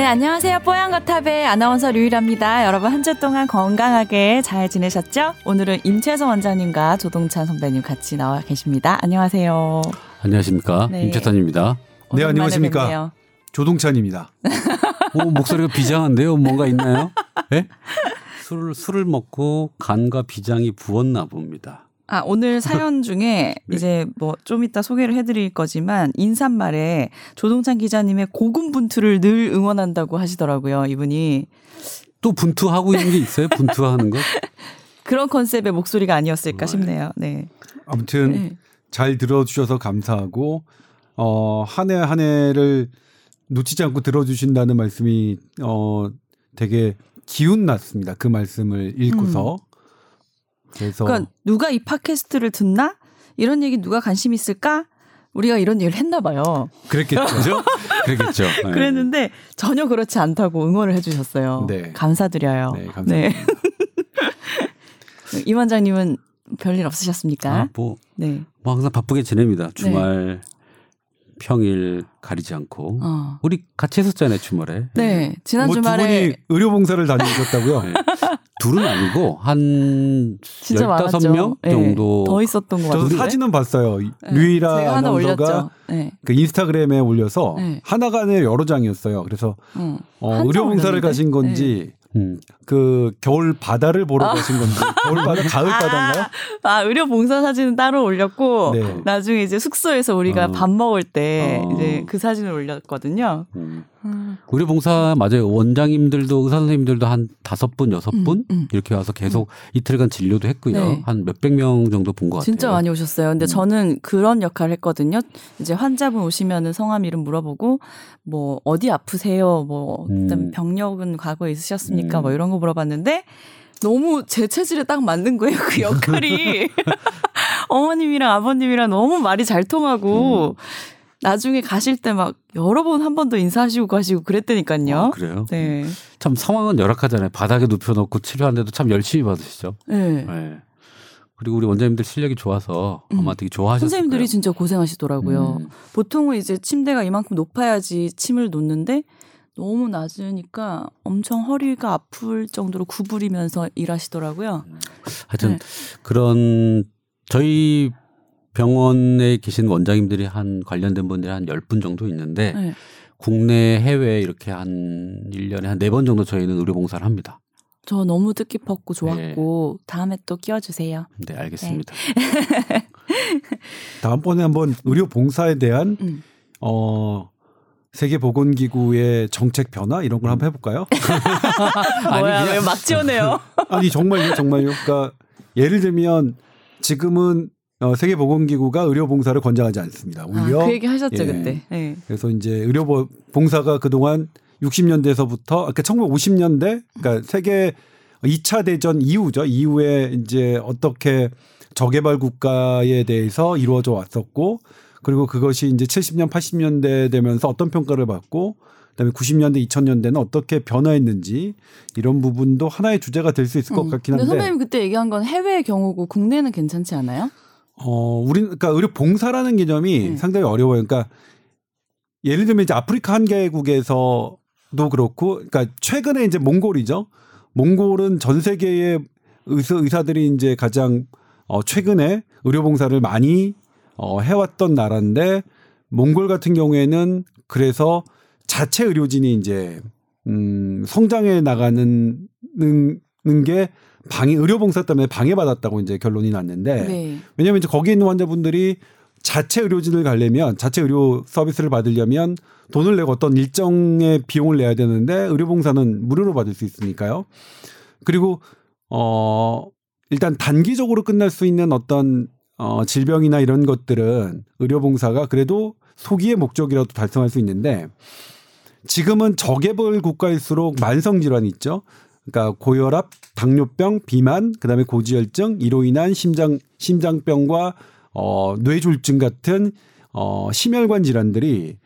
네, 안녕하세요. 뽀얀거탑의 아나운서 류일합니다. 여러분 한 주 동안 건강하게 잘 지내셨죠? 오늘은 임채선 원장님과 조동찬 선배님 같이 나와 계십니다. 안녕하세요. 안녕하십니까. 네. 임채선입니다. 네, 안녕하십니까. 뵙네요. 조동찬입니다. 오, 목소리가 비장한데요? 뭔가 있나요? 예? 술을, 술을 먹고 간과 비장이 부었나 봅니다. 아, 오늘 사연 중에 네. 이제 뭐 좀 이따 소개를 해드릴 거지만 인사말에 조동찬 기자님의 고군분투를 늘 응원한다고 하시더라고요. 이분이 또 분투하고 있는 게 있어요? 분투하는 거? 그런 컨셉의 목소리가 아니었을까 네. 싶네요. 네. 아무튼 네. 잘 들어주셔서 감사하고 어, 한 해 한 해를 놓치지 않고 들어주신다는 말씀이 어, 되게 기운 났습니다. 그 말씀을 읽고서. 그래서 그러니까 누가 이 팟캐스트를 듣나? 이런 얘기 누가 관심 있을까? 우리가 이런 얘기를 했나 봐요. 그랬겠죠. 그러겠죠. 네. 그랬는데 전혀 그렇지 않다고 응원을 해주셨어요. 네. 감사드려요. 네, 감사합니다. 임 원장님은 별일 없으셨습니까? 아, 뭐, 네. 뭐 항상 바쁘게 지냅니다. 주말, 평일 가리지 않고. 어. 우리 같이 했었잖아요, 주말에. 네. 지난 뭐두 주말에 분이 의료봉사를 다니셨다고요? 네. 둘은 아니고 한 진짜 많았죠. 15명 네. 정도 더 있었던 것 같아요. 사진은 봤어요. 네. 류이라 아나운서가. 네. 그 인스타그램에 올려서 네. 하나가 아니라 여러 장이었어요. 그래서 어. 어, 한장 의료봉사를? 가신 건지 음, 그 겨울 바다를 보러 가신 건지 겨울 바다 가을 바다인가요? 아, 의료 봉사 사진은 따로 올렸고 네. 나중에 이제 숙소에서 우리가 어. 밥 먹을 때 어. 이제 그 사진을 올렸거든요. 음. 음. 의료봉사 맞아요. 원장님들도 의사 선생님들도 한 다섯 분 여섯 분 음, 음. 이렇게 와서 계속 이틀간 진료도 했고요. 네. 한 몇백 명 정도 본 것 같아요. 진짜 많이 오셨어요. 근데 음. 저는 그런 역할을 했거든요. 이제 환자분 오시면은 성함 이름 물어보고 뭐 어디 아프세요? 뭐 음. 병력은 과거에 있으셨습니까? 음. 뭐 이런 거 물어봤는데 너무 제 체질에 딱 맞는 거예요. 그 역할이 어머님이랑 아버님이랑 너무 말이 잘 음. 통하고 나중에 가실 때 막 여러 번 한 번 더 인사하시고 가시고 그랬다니까요. 아, 그래요? 네. 참 상황은 열악하잖아요. 바닥에 눕혀놓고 치료하는데도 참 열심히 받으시죠. 네. 네. 그리고 우리 원장님들 실력이 좋아서 아마 되게 좋아하셨을 선생님들이 거예요. 진짜 고생하시더라고요. 음. 보통은 이제 침대가 이만큼 높아야지 침을 놓는데 너무 낮으니까 엄청 허리가 아플 정도로 구부리면서 일하시더라고요. 하여튼 네. 그런 저희 병원에 계신 원장님들이 한 관련된 분들이 한열분 정도 있는데 네. 국내 해외 이렇게 한 1년에 한네번 정도 저희는 의료 봉사를 합니다. 저 너무 뜻깊었고 좋았고 다음에 또 끼워 주세요. 네, 알겠습니다. 다음번에 한번 의료 봉사에 대한 음. 어 세계 보건 기구의 정책 변화 이런 걸 한번 해볼까요? 뭐야 그냥- 왜막 지어내요? 아니 정말요, 정말요. 그러니까 예를 들면 지금은 어, 세계 보건 기구가 의료 봉사를 권장하지 않습니다. 아, 오히려 그 얘기 하셨죠 예. 그때. 네. 그래서 이제 의료 보- 봉사가 그동안 60년대에서부터 그러니까 1950년대 그러니까 세계 2차 대전 이후죠. 이후에 이제 어떻게 저개발 국가에 대해서 이루어져 왔었고 그리고 그것이 이제 70년 80년대 되면서 어떤 평가를 받고 그다음에 90년대 2000년대는 어떻게 변화했는지 이런 부분도 하나의 주제가 될 수 있을 것 음. 같긴 한데 선배님 그때 얘기한 건 해외의 경우고 국내는 괜찮지 않아요? 어, 우리 그러니까 의료 봉사라는 개념이 음. 상당히 어려워요. 그러니까 예를 들면 이제 아프리카 한 개국에서도 그렇고, 그러니까 최근에 이제 몽골이죠. 몽골은 전 세계의 의사, 의사들이 이제 가장 어, 최근에 의료 봉사를 많이 어, 해왔던 나라인데 몽골 같은 경우에는 그래서 자체 의료진이 이제 음, 성장해 나가는 는게 방해 의료봉사 때문에 방해받았다고 이제 결론이 났는데 네. 왜냐하면 이제 거기에 있는 환자분들이 자체 의료진을 가려면 자체 의료 서비스를 받으려면 돈을 내고 어떤 일정의 비용을 내야 되는데 의료봉사는 무료로 받을 수 있으니까요. 그리고 어 일단 단기적으로 끝날 수 있는 어떤 어 질병이나 이런 것들은 의료봉사가 그래도 소기의 목적이라도 달성할 수 있는데 지금은 저개발 국가일수록 만성 질환이 있죠. 그러니까 고혈압, 당뇨병, 비만, 그다음에 고지혈증, 이로 인한 심장 심장병과 어 뇌졸중 같은 어 심혈관 질환들이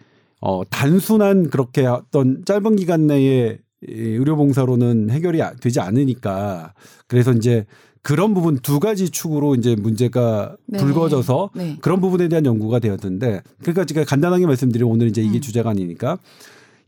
어 단순한 그렇게 어떤 짧은 기간 내에 이 의료 봉사로는 해결이 아- 되지 않으니까 그래서 이제 그런 부분 두 가지 축으로 이제 문제가 네. 불거져서 네. 그런 부분에 대한 연구가 되었는데 그러니까 제가 간단하게 말씀드리면 오늘 이제 이게 음. 주제가 아니니까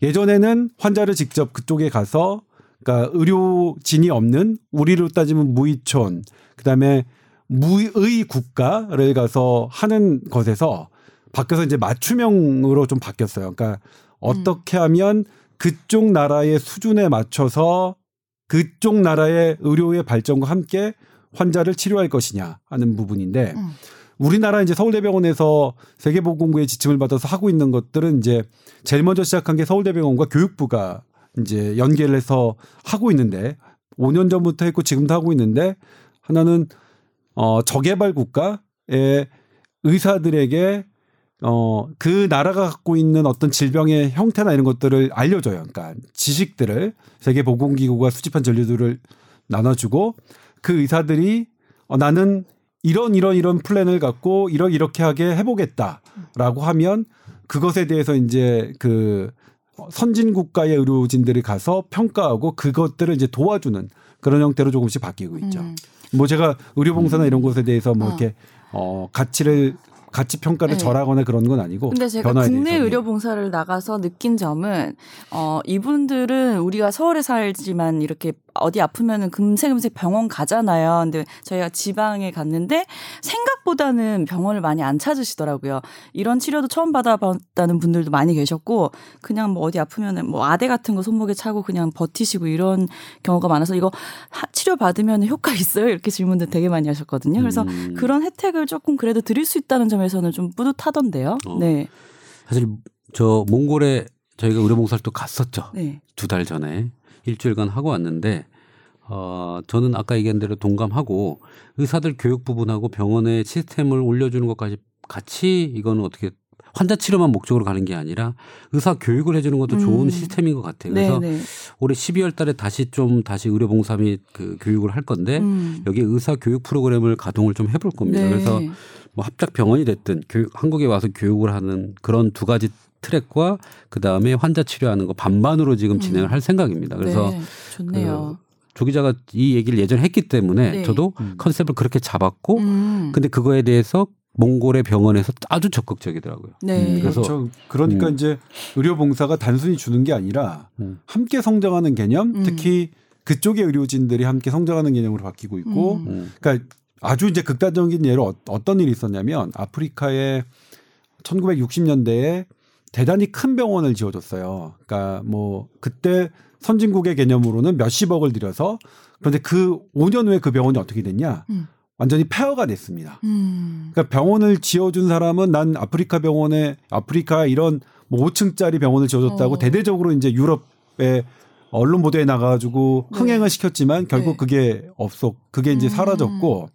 예전에는 환자를 직접 그쪽에 가서 그러니까 의료진이 없는 우리로 따지면 무의촌 그다음에 무의 국가를 가서 하는 것에서 바뀌어서 이제 맞춤형으로 좀 바뀌었어요. 그러니까 어떻게 하면 그쪽 나라의 수준에 맞춰서 그쪽 나라의 의료의 발전과 함께 환자를 치료할 것이냐 하는 부분인데 음. 우리나라 이제 서울대병원에서 세계보건구의 지침을 받아서 하고 있는 것들은 이제 제일 먼저 시작한 게 서울대병원과 교육부가 이제 연계를 해서 하고 있는데 5년 전부터 했고 지금도 하고 있는데 하나는 어 저개발 국가의 의사들에게 어 그 나라가 갖고 있는 어떤 질병의 형태나 이런 것들을 알려줘요. 그러니까 지식들을 세계 보건기구가 수집한 전류들을 나눠주고 그 의사들이 어, 나는 이런 이런 이런 플랜을 갖고 이러 이렇게 하게 해보겠다라고 하면 그것에 대해서 이제 그 선진 국가의 의료진들이 가서 평가하고 그것들을 이제 도와주는 그런 형태로 조금씩 바뀌고 있죠. 음. 뭐 제가 의료봉사나 이런 곳에 대해서 뭐 어. 이렇게 어 가치를 가치 평가를 네. 절하거나 그런 건 아니고 근데 제가 국내 대해서는. 의료 봉사를 나가서 느낀 점은 어 이분들은 우리가 서울에 살지만 이렇게 어디 아프면은 금세 금세 병원 가잖아요. 근데 저희가 지방에 갔는데 생각보다는 병원을 많이 안 찾으시더라고요. 이런 치료도 처음 받아봤다는 분들도 많이 계셨고 그냥 뭐 어디 아프면은 뭐 아대 같은 거 손목에 차고 그냥 버티시고 이런 경우가 많아서 이거 하- 치료 받으면 효과 있어요? 이렇게 질문들 되게 많이 하셨거든요. 그래서 음. 그런 혜택을 조금 그래도 드릴 수 있다는 점에 서는 좀 뿌듯하던데요. 어. 네. 사실 저 몽골에 저희가 의료봉사를 또 갔었죠. 네. 두달 전에 일주일간 하고 왔는데 어 저는 아까 얘기한 대로 동감하고 의사들 교육 부분하고 병원의 시스템을 올려주는 것까지 같이 이거는 어떻게 환자 치료만 목적으로 가는 게 아니라 의사 교육을 해주는 것도 좋은 음. 시스템인 것 같아요. 네, 그래서 네. 올해 12월 달에 다시 좀 다시 의료봉사 및 그 교육을 할 건데 음. 여기 의사 교육 프로그램을 가동을 좀 해볼 겁니다. 네. 그래서 뭐 합작 병원이 됐든 교육, 한국에 와서 교육을 하는 그런 두 가지 트랙과 그 다음에 환자 치료하는 거 반반으로 지금 진행을 할 생각입니다. 그래서 네, 좋네요. 조 기자가 이 얘기를 예전에 했기 때문에 네. 저도 음. 컨셉을 그렇게 잡았고 음. 근데 그거에 대해서 몽골의 병원에서 아주 적극적이더라고요. 네. 음, 그래서 그렇죠. 그러니까 음. 이제 의료봉사가 단순히 주는 게 아니라 음. 함께 성장하는 개념, 음. 특히 그쪽의 의료진들이 함께 성장하는 개념으로 바뀌고 있고, 음. 음. 그러니까 아주 이제 극단적인 예로 어- 어떤 일이 있었냐면 아프리카에 1960년대에 대단히 큰 병원을 지어줬어요. 그러니까 뭐 그때 선진국의 개념으로는 몇십억을 들여서 그런데 그 5년 후에 그 병원이 어떻게 됐냐? 음. 완전히 폐허가 됐습니다. 음. 그러니까 병원을 지어준 사람은 난 아프리카 병원에 아프리카 이런 뭐 5층짜리 병원을 지어줬다고 어. 대대적으로 이제 유럽에 언론 보도에 나가가지고 네. 흥행을 시켰지만 결국 네. 그게 없었 그게 이제 음. 사라졌고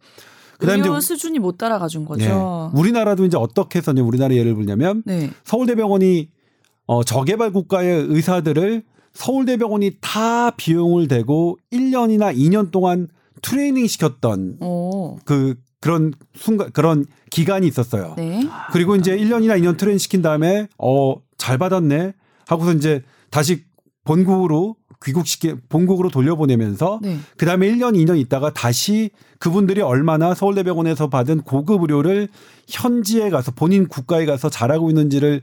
그다음에 의료 수준이 못 따라가 준 예. 거죠. 우리나라도 이제 어떻게 해서냐 우리나라 예를 들냐면 네. 서울대병원이 어 저개발 국가의 의사들을 서울대병원이 다 비용을 대고 1년이나 2년 동안 트레이닝 시켰던 오. 그 그런 순간 그런 기간이 있었어요. 네. 그리고 이제 1년이나 2년 트레이닝 시킨 다음에 어 잘 받았네 하고서 이제 다시 본국으로 귀국시키 본국으로 돌려보내면서 네. 그다음에 1년 2년 있다가 다시 그분들이 얼마나 서울대병원에서 받은 고급 의료를 현지에 가서 본인 국가에 가서 잘하고 있는지를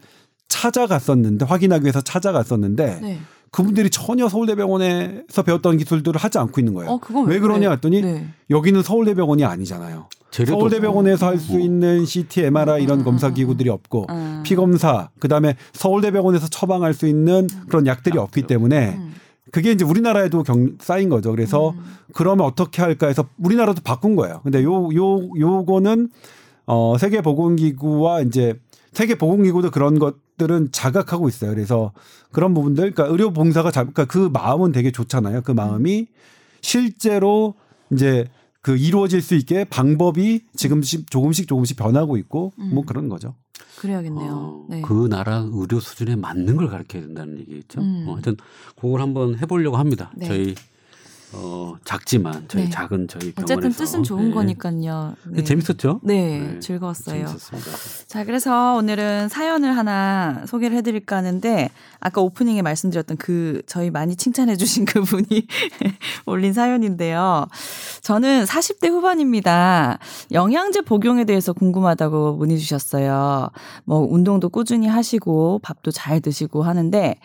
찾아갔었는데 확인하기 위해서 찾아갔었는데 네. 그분들이 전혀 서울대병원에서 배웠던 기술들을 하지 않고 있는 거예요. 어, 그건 왜 그러냐 했더니 네. 여기는 서울대병원이 아니잖아요. 서울대병원에서 할수 뭐. 있는 CT, MRI 이런 음, 검사 음, 기구들이 없고 음. 피검사 그다음에 서울대병원에서 처방할 수 있는 그런 약들이 없기 때문에 음. 그게 이제 우리나라에도 경, 쌓인 거죠. 그래서 음. 그러면 어떻게 할까 해서 우리나라도 바꾼 거예요. 근데 요, 요, 요거는 어, 세계보건기구와 이제 세계보건기구도 그런 것들은 자각하고 있어요. 그래서 그런 부분들, 그러니까 의료봉사가 자, 그러니까 그 마음은 되게 좋잖아요. 그 마음이 실제로 이제 그 이루어질 수 있게 방법이 지금씩 조금씩 조금씩 변하고 있고 뭐 음. 그런 거죠. 그래야겠네요. 어, 네. 그 나라 의료 수준에 맞는 걸 가르쳐야 된다는 얘기겠죠. 음. 어, 하여튼 그걸 한번 해보려고 합니다. 네. 저희 어, 작지만 저희 네. 작은 저희 병원에서 어쨌든 뜻은 좋은 네. 거니까요. 근데 재밌었죠? 네, 네, 즐거웠어요. 재밌었습니다. 자, 그래서 오늘은 사연을 하나 소개를 해드릴까 하는데, 아까 오프닝에 말씀드렸던 그, 저희 많이 칭찬해주신 그분이 올린 사연인데요. 저는 40대 후반입니다. 영양제 복용에 대해서 궁금하다고 문의 주셨어요. 뭐, 운동도 꾸준히 하시고, 밥도 잘 드시고 하는데,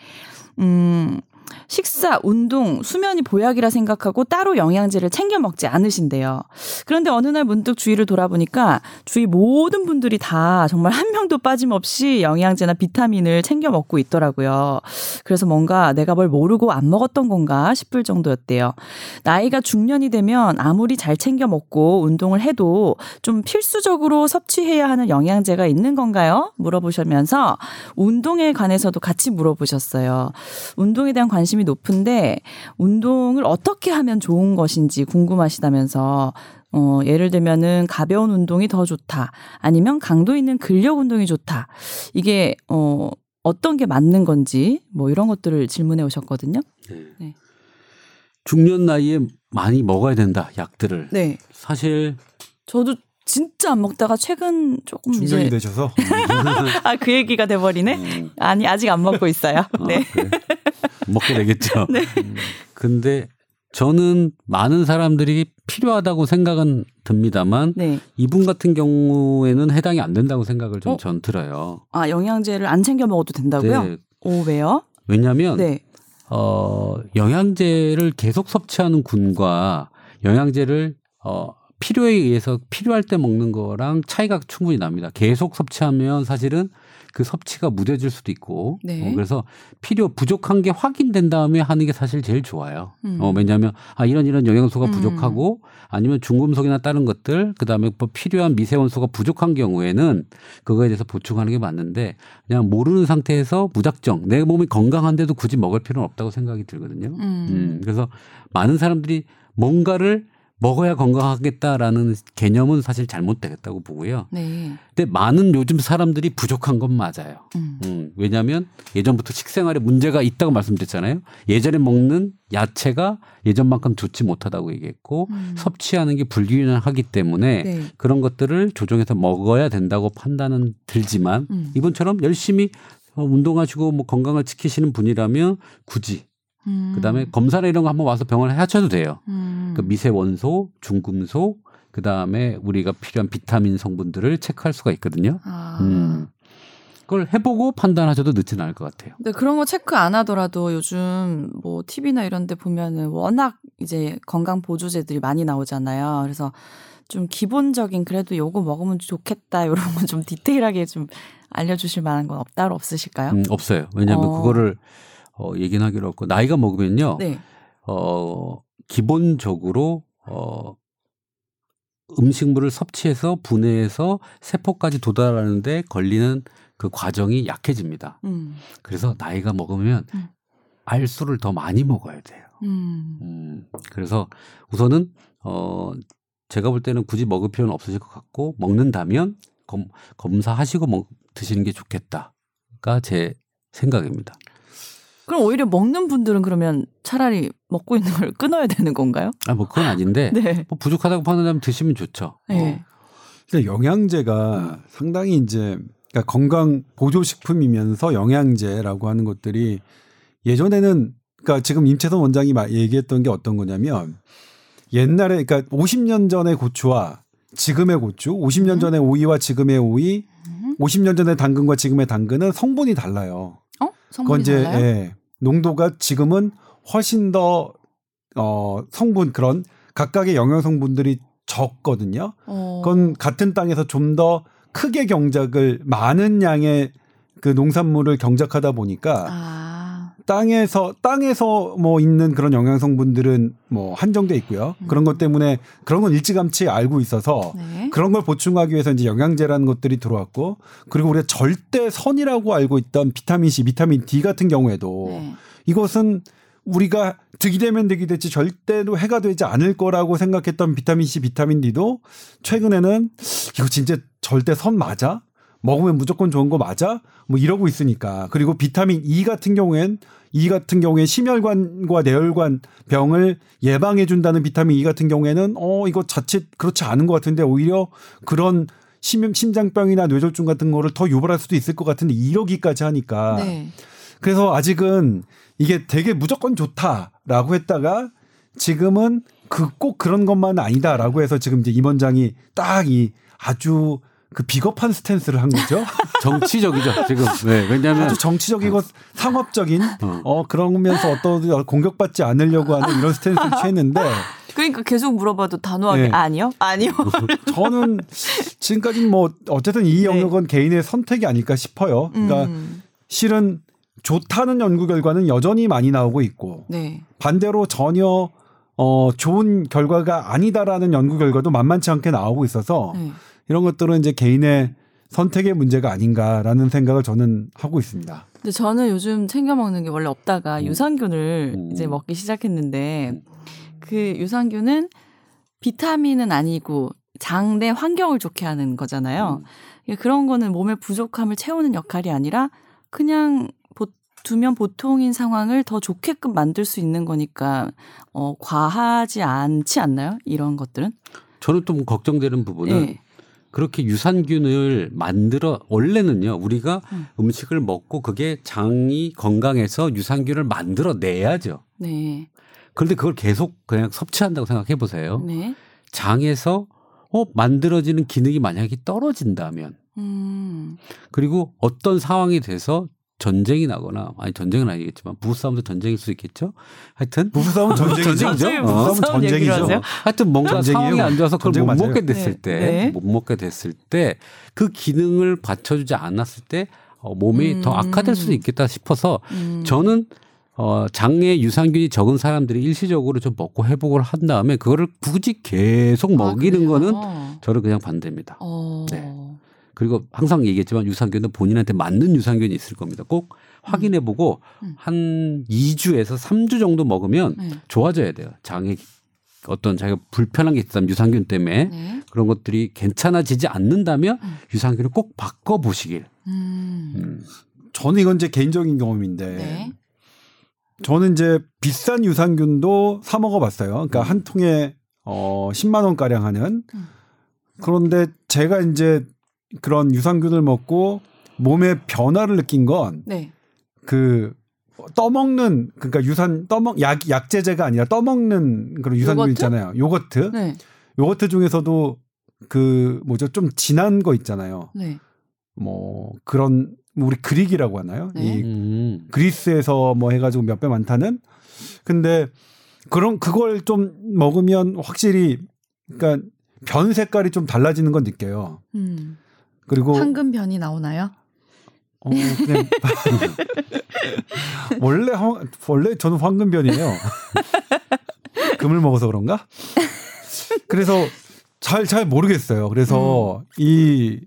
음, 식사, 운동, 수면이 보약이라 생각하고 따로 영양제를 챙겨 먹지 않으신대요. 그런데 어느 날 문득 주위를 돌아보니까 주위 모든 분들이 다 정말 한 명도 빠짐없이 영양제나 비타민을 챙겨 먹고 있더라고요. 그래서 뭔가 내가 뭘 모르고 안 먹었던 건가 싶을 정도였대요. 나이가 중년이 되면 아무리 잘 챙겨 먹고 운동을 해도 좀 필수적으로 섭취해야 하는 영양제가 있는 건가요? 물어보시면서 운동에 관해서도 같이 물어보셨어요. 운동에 대한 관심이 높은데 운동을 어떻게 하면 좋은 것인지 궁금하시다면서 어, 예를 들면은 가벼운 운동이 더 좋다. 아니면 강도 있는 근력 운동이 좋다. 이게 어 어떤 게 맞는 건지 뭐 이런 것들을 질문해 오셨거든요. 네. 네. 중년 나이에 많이 먹어야 된다 약들을. 네. 사실 저도 진짜 안 먹다가 최근 조금 중년이 이제 되셔서 아 그 얘기가 돼 버리네. 음, 아니 아직 안 먹고 있어요. 아, 네. 그래. 먹게 되겠죠. 네. 음, 근데 저는 많은 사람들이 필요하다고 생각은 듭니다만 네. 이분 같은 경우에는 해당이 안 된다고 생각을 좀 어? 전 들어요. 아 영양제를 안 챙겨 먹어도 된다고요? 네. 오 왜요? 왜냐하면 네. 어, 영양제를 계속 섭취하는 군과 영양제를 어, 필요에 의해서 필요할 때 먹는 거랑 차이가 충분히 납니다. 계속 섭취하면 사실은 그 섭취가 무뎌질 수도 있고 네. 어, 그래서 필요 부족한 게 확인된 다음에 하는 게 사실 제일 좋아요. 음. 어, 왜냐하면 아 이런 이런 영양소가 음. 부족하고 아니면 중금속이나 다른 것들 그 다음에 뭐 필요한 미세원소가 부족한 경우에는 그거에 대해서 보충하는 게 맞는데 그냥 모르는 상태에서 무작정 내 몸이 건강한데도 굳이 먹을 필요는 없다고 생각이 들거든요. 음. 음, 그래서 많은 사람들이 뭔가를 먹어야 건강하겠다라는 개념은 사실 잘못되겠다고 보고요. 네. 근데 많은 요즘 사람들이 부족한 건 맞아요. 음. 음, 왜냐하면 예전부터 식생활에 문제가 있다고 말씀드렸잖아요. 예전에 먹는 야채가 예전만큼 좋지 못하다고 얘기했고 음. 섭취하는 게 불균형하기 때문에 네. 그런 것들을 조정해서 먹어야 된다고 판단은 들지만 음. 이분처럼 열심히 어, 운동하시고 뭐 건강을 지키시는 분이라면 굳이 음. 그다음에 검사나 이런 거 한번 와서 병원에 하셔도 돼요. 음. 그 미세 원소, 중금속, 그다음에 우리가 필요한 비타민 성분들을 체크할 수가 있거든요. 아. 음. 그걸 해보고 판단하셔도 늦진 않을 것 같아요. 근데 그런 거 체크 안 하더라도 요즘 뭐 TV나 이런 데 보면은 워낙 이제 건강 보조제들이 많이 나오잖아요. 그래서 좀 기본적인 그래도 요거 먹으면 좋겠다 이런 거좀 디테일하게 좀 알려주실 만한 건 없, 따로 없으실까요? 음, 없어요. 왜냐하면 어. 그거를 어, 얘기는 하기로 했고 나이가 먹으면요. 네. 어, 기본적으로 어, 음식물을 섭취해서 분해해서 세포까지 도달하는데 걸리는 그 과정이 약해집니다. 음. 그래서 나이가 먹으면 음. 알수를 더 많이 먹어야 돼요. 음. 음, 그래서 우선은 어 제가 볼 때는 굳이 먹을 필요는 없으실 것 같고 먹는다면 검, 검사하시고 먹, 드시는 게 좋겠다가 제 생각입니다. 그럼 오히려 먹는 분들은 그러면 차라리 먹고 있는 걸 끊어야 되는 건가요? 아 뭐 그건 아닌데 네. 뭐 부족하다고 판단하면 드시면 좋죠. 네. 어. 근데 영양제가 상당히 이제 그러니까 건강 보조식품이면서 영양제라고 하는 것들이 예전에는 그러니까 지금 임채선 원장이 마- 얘기했던 게 어떤 거냐면 옛날에 그러니까 50년 전의 고추와 지금의 고추, 50년 음. 전의 오이와 지금의 오이, 음. 50년 전의 당근과 지금의 당근은 성분이 달라요. 어? 그건 이제? 예, 농도가 지금은 훨씬 더 어, 성분 그런 각각의 영양 성분들이 적거든요. 어. 그건 같은 땅에서 좀 더 크게 경작을 많은 양의 그 농산물을 경작하다 보니까 아. 땅에서 땅에서 뭐 있는 그런 영양 성분들은 뭐 한정돼 있고요. 음. 그런 것 때문에 그런 건 일찌감치 알고 있어서 네. 그런 걸 보충하기 위해서 이제 영양제라는 것들이 들어왔고 그리고 우리가 절대 선이라고 알고 있던 비타민 C, 비타민 D 같은 경우에도 네. 이것은 우리가 득이 되면 득이 됐지 절대로 해가 되지 않을 거라고 생각했던 비타민 C, 비타민 D도 최근에는 이거 진짜 절대 선 맞아? 먹으면 무조건 좋은 거 맞아? 뭐 이러고 있으니까. 그리고 비타민 E 같은 경우엔 E 같은 경우에 심혈관과 뇌혈관 병을 예방해 준다는 비타민 E 같은 경우에는 어 이거 자칫 그렇지 않은 것 같은데 오히려 그런 심, 심장병이나 뇌졸중 같은 거를 더 유발할 수도 있을 것 같은데 이러기까지 하니까 네. 그래서 아직은 이게 되게 무조건 좋다라고 했다가 지금은 그 꼭 그런 것만 아니다라고 해서 지금 이제 임원장이 딱 이 아주 그 비겁한 스탠스를 한 거죠. 정치적이죠 지금. 네, 왜냐하면 아주 정치적이고 상업적인 어. 어 그러면서 어떤 공격받지 않으려고 하는 이런 스탠스를 취했는데 그러니까 계속 물어봐도 단호하게 네. 아니요, 아니요. 저는 지금까지는 뭐 어쨌든 이 영역은 개인의 선택이 아닐까 싶어요. 그러니까 음, 실은 좋다는 연구 결과는 여전히 많이 나오고 있고 네. 반대로 전혀 어 좋은 결과가 아니다라는 연구 결과도 만만치 않게 나오고 있어서 네. 이런 것들은 이제 개인의 선택의 문제가 아닌가라는 생각을 저는 하고 있습니다. 근데 저는 요즘 챙겨 먹는 게 원래 없다가 음. 유산균을 음. 이제 먹기 시작했는데 그 유산균은 비타민은 아니고 장내 환경을 좋게 하는 거잖아요. 음. 그런 거는 몸의 부족함을 채우는 역할이 아니라 그냥 보, 두면 보통인 상황을 더 좋게끔 만들 수 있는 거니까 어, 과하지 않지 않나요? 이런 것들은? 저는 좀 걱정되는 부분은 네. 그렇게 유산균을 만들어 원래는요 우리가 음. 음. 식을 먹고 그게 장이 건강해서 유산균을 만들어 내야죠. 네. 그런데 그걸 계속 그냥 섭취한다고 생각해 보세요. 네. 장에서 어 만들어지는 기능이 만약에 떨어진다면 음. 그리고 어떤 상황이 돼서 전쟁이 나거나 아니 전쟁은 아니겠지만 부부싸움도 전쟁일 수 있겠죠. 하여튼 부부싸움은 전쟁이죠. 어, 부부싸움은 전쟁이죠. 하여튼 뭔가 전쟁이에요. 상황이 안 좋아서 그걸 전쟁 못 맞아요. 먹게 됐을 네. 때, 네. 못 먹게 됐을 때 그 기능을 받쳐주지 않았을 때 어, 몸이 음. 더 악화될 수도 있겠다 싶어서 음. 저는 어, 장에 유산균이 적은 사람들이 일시적으로 좀 먹고 회복을 한 다음에 그거를 굳이 계속 먹이는 아? 거는 저는 그냥 반대입니다. 어. 네. 그리고 항상 얘기했지만 유산균은 본인한테 맞는 유산균이 있을 겁니다. 꼭 확인해 보고 음. 한 2주에서 3주 정도 먹으면 네. 좋아져야 돼요. 장에 어떤 자기가 불편한 게 있다면 유산균 때문에 네. 그런 것들이 괜찮아지지 않는다면 음. 유산균을 꼭 바꿔 보시길. 음. 음. 저는 이건 제 개인적인 경험인데 네. 저는 이제 비싼 유산균도 사 먹어봤어요. 그러니까 음. 한 통에 어 10만 원 가량 하는. 음. 그런데 제가 이제 그런 유산균을 먹고 몸의 변화를 느낀 건 네. 그 떠먹는 그러니까 유산 떠먹 약 약제제가 아니라 떠먹는 그런 유산균 요거트? 있잖아요. 요거트. 네. 요거트 중에서도 그 뭐죠 좀 진한 거 있잖아요. 네. 뭐 그런 뭐 우리 그릭이라고 하나요? 네. 이 음. 그리스에서 뭐 해가지고 몇 배 많다는. 근데 그런 그걸 좀 먹으면 확실히 그러니까 변 색깔이 좀 달라지는 건 느껴요. 음. 그리고 황금 변이 나오나요? 어, 그냥 원래 황- 원래 저는 황금 변이에요. 금을 먹어서 그런가? 그래서 잘 잘 모르겠어요. 그래서 음. 이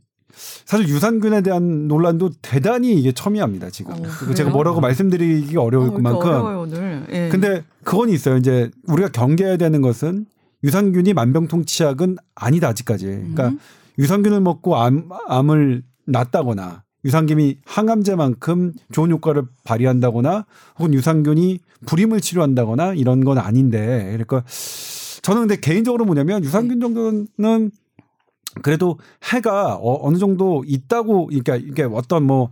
사실 유산균에 대한 논란도 대단히 이게 첨예합니다 지금. 어? 제가 뭐라고 말씀드리기가 어려울 어, 만큼. 어려워요 오늘. 예. 근데 그건 있어요. 이제 우리가 경계해야 되는 것은 유산균이 만병통치약은 아니다 아직까지. 그러니까 음. 유산균을 먹고 암, 암을 낫다거나 유산균이 항암제만큼 좋은 효과를 발휘한다거나 혹은 유산균이 불임을 치료한다거나 이런 건 아닌데 그러니까 저는 근데 개인적으로 뭐냐면 유산균 정도는 그래도 해가 어, 어느 정도 있다고 그러니까 이게 어떤 뭐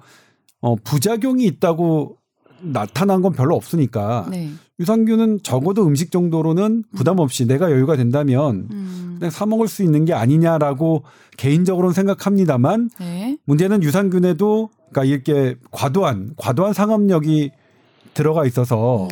어, 부작용이 있다고 나타난 건 별로 없으니까 네. 유산균은 적어도 음식 정도로는 부담 없이 내가 여유가 된다면 음. 그냥 사 먹을 수 있는 게 아니냐라고 개인적으로는 생각합니다만 네. 문제는 유산균에도 그러니까 이렇게 과도한 과도한 상업력이 들어가 있어서 음.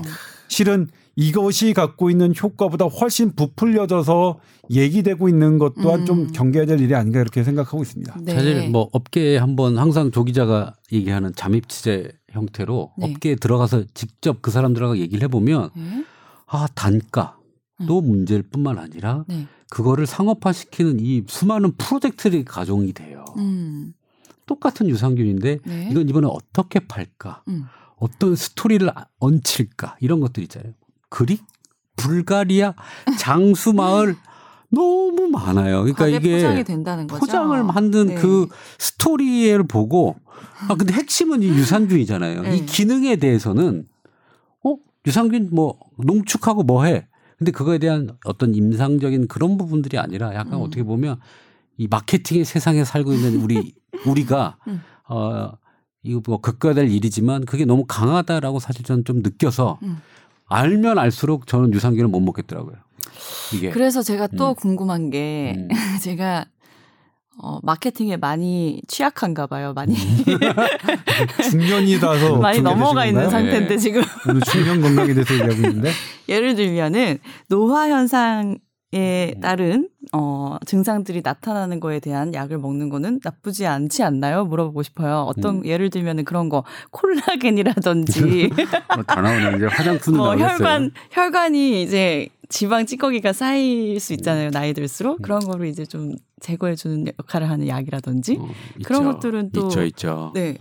실은 이것이 갖고 있는 효과보다 훨씬 부풀려져서 얘기되고 있는 것 또한 음. 좀 경계해야 될 일이 아닌가 이렇게 생각하고 있습니다. 네. 사실 뭐 업계에 한번 항상 조 기자가 얘기하는 잠입 취재 형태로 네. 업계에 들어가서 직접 그 사람들하고 얘기를 해보면 네. 아 단가도 문제일 뿐만 아니라 네. 그거를 상업화시키는 이 수많은 프로젝트들이 가동이 돼요. 음. 똑같은 유산균인데 네. 이건 이번에 어떻게 팔까? 음. 어떤 스토리를 얹힐까? 이런 것들 있잖아요. 그릭, 불가리아, 장수마을 너무 많아요. 그러니까 이게 포장이 된다는 거죠. 포장을 만든 네. 그 스토리를 보고 아 근데 핵심은 이 유산균이잖아요. 네. 이 기능에 대해서는 어 유산균 뭐 농축하고 뭐해. 근데 그거에 대한 어떤 임상적인 그런 부분들이 아니라 약간 음. 어떻게 보면 이 마케팅의 세상에 살고 있는 우리 우리가 음. 어 이거 뭐 겪어야 될 일이지만 그게 너무 강하다라고 사실 저는 좀 느껴서 음. 알면 알수록 저는 유산균을 못 먹겠더라고요. 이게 그래서 제가 또 음. 궁금한 게 음. 제가 어, 마케팅에 많이 취약한가 봐요. 많이 중년이라서 많이 중년이신 넘어가 있는? 상태인데 네. 지금 오늘 중년 건강에 대해서 얘기하고 있는데 예를 들면은 노화 현상에 음. 따른 어 증상들이 나타나는 거에 대한 약을 먹는 거는 나쁘지 않지 않나요? 물어보고 싶어요. 어떤 음. 예를 들면은 그런 거 콜라겐이라든지 뭐다 나오는 이제 화장품 뭐 나오겠어요. 혈관 혈관이 이제 지방 찌꺼기가 쌓일 수 있잖아요. 나이 들수록 그런 거를 이제 좀 제거해 주는 역할을 하는 약이라든지 어, 그런 있죠. 것들은 또 있죠, 있죠. 네.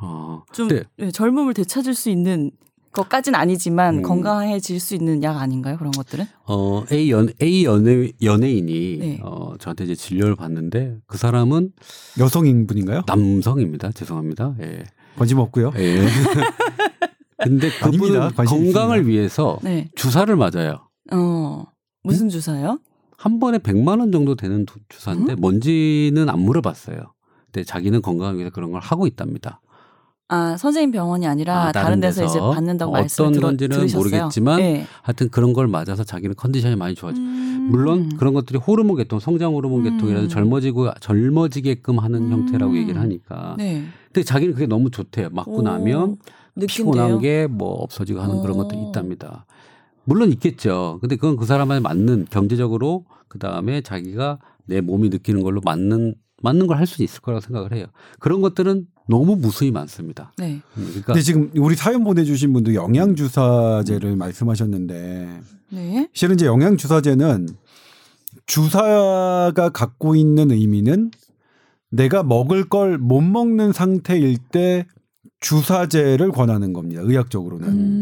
어, 좀 근데 네, 젊음을 되찾을 수 있는 것까진 아니지만 음. 건강해질 수 있는 약 아닌가요? 그런 것들은? 어 A 연 A 연예 연예인이 네. 어 저한테 이제 진료를 받는데 그 사람은 여성인 분인가요? 남성입니다. 죄송합니다. 예. 관심 없고요. 예. 근데 그분은 건강을 있습니다. 위해서 네. 주사를 맞아요. 어. 무슨 주사요? 한 번에 100만 원 정도 되는 두- 주사인데 뭔지는 안 물어봤어요. 근데 자기는 건강을 위해서 그런 걸 하고 있답니다. 아, 선생님 병원이 아니라 아, 다른, 다른 데서, 이제 데서 받는다고 어떤 건지는 들으셨어요? 모르겠지만 네. 하여튼 그런 걸 맞아서 자기는 컨디션이 많이 좋아져. 음. 물론 그런 것들이 호르몬 계통, 성장 호르몬 음. 계통이라도 젊어지고 젊어지게끔 하는 음. 형태라고 얘기를 하니까. 네. 근데 자기는 그게 너무 좋대요. 맞고 오, 나면 느낀대요. 피곤한 게 뭐 없어지고 하는 그런 오. 것도 있답니다. 물론 있겠죠. 근데 그건 그 사람한테 맞는 경제적으로 그 다음에 자기가 내 몸이 느끼는 걸로 맞는 맞는 걸 할 수 있을 거라고 생각을 해요. 그런 것들은 너무 무수히 많습니다. 네. 음, 그러니까 근데 지금 우리 사연 보내주신 분도 영양 주사제를 말씀하셨는데 네. 실은 이제 영양 주사제는 주사가 갖고 있는 의미는 내가 먹을 걸 못 먹는 상태일 때 주사제를 권하는 겁니다. 의학적으로는. 음.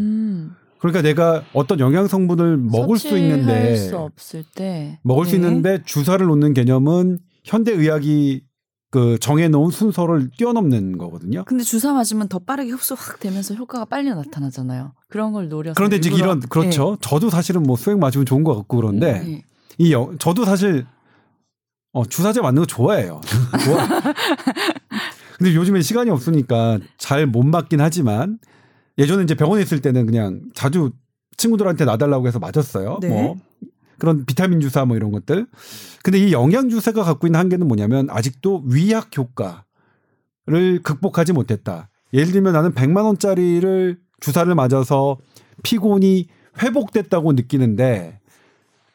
그러니까 내가 어떤 영양 성분을 먹을 수 있는데 수 없을 때 먹을 수 네. 있는데 주사를 놓는 개념은 현대 의학이 그 정해놓은 순서를 뛰어넘는 거거든요. 근데 주사 맞으면 더 빠르게 흡수 확 되면서 효과가 빨리 나타나잖아요. 그런 걸 노려서 그런데 일부러- 이런 그렇죠. 저도 사실은 뭐 수액 맞으면 좋은 것 같고 그런데 네. 네. 이 영, 저도 사실 어, 주사제 맞는 거 좋아해요. 좋아. 근데 요즘엔 시간이 없으니까 잘 못 맞긴 하지만 예전에 이제 병원에 있을 때는 그냥 자주 친구들한테 놔달라고 해서 맞았어요. 네. 뭐 그런 비타민 주사 뭐 이런 것들. 근데 이 영양 주사가 갖고 있는 한계는 뭐냐면 아직도 위약 효과를 극복하지 못했다. 예를 들면 나는 100만 원짜리를 주사를 맞아서 피곤이 회복됐다고 느끼는데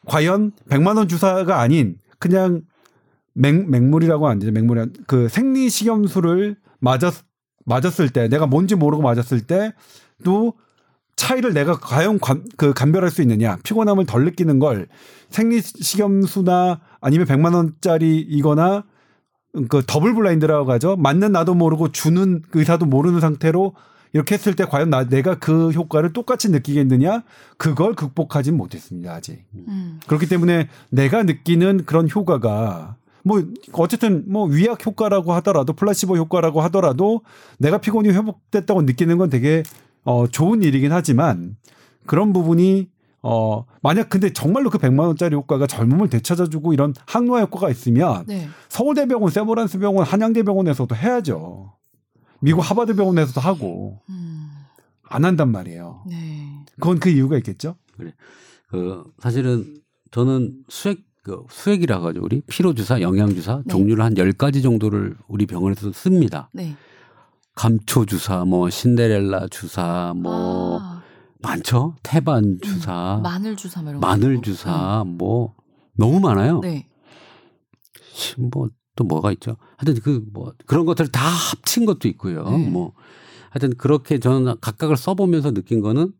과연 100만 원 주사가 아닌 그냥 맹, 맹물이라고 안 되죠. 맹물이 안- 그 생리식염수를 맞았 맞았을 때 내가 뭔지 모르고 맞았을 때 또 차이를 내가 과연 관, 그 감별할 수 있느냐. 피곤함을 덜 느끼는 걸 생리식염수나 아니면 100만 원짜리이거나 그 더블 블라인드라고 하죠. 맞는 나도 모르고 주는 그 의사도 모르는 상태로 이렇게 했을 때 과연 나 내가 그 효과를 똑같이 느끼겠느냐? 그걸 극복하진 못했습니다 아직. 음. 그렇기 때문에 내가 느끼는 그런 효과가 뭐 어쨌든 뭐 위약 효과라고 하더라도 플라시보 효과라고 하더라도 내가 피곤이 회복됐다고 느끼는 건 되게 어 좋은 일이긴 하지만 그런 부분이 어 만약 근데 정말로 그 100만 원짜리 효과가 젊음을 되찾아주고 이런 항노화 효과가 있으면 네. 서울대병원, 세브란스 병원, 한양대병원에서도 해야죠. 미국 하버드 병원에서도 하고 음. 안 한단 말이에요. 네. 그건 그 이유가 있겠죠. 그 사실은 저는 수액 그 수액이라 가지고 우리 피로 주사, 영양 주사 네. 종류를 한 10가지 정도를 우리 병원에서 씁니다. 네. 감초 주사, 뭐 신데렐라 주사, 뭐 아, 많죠. 태반 주사, 마늘 주사 뭐거 마늘. 주사, 뭐 너무 많아요. 네. 뭐 또 뭐가 있죠. 하여튼 그 뭐 그런 것들을 다 합친 것도 있고요. 네. 뭐 하여튼 그렇게 저는 각각을 써보면서 느낀 거는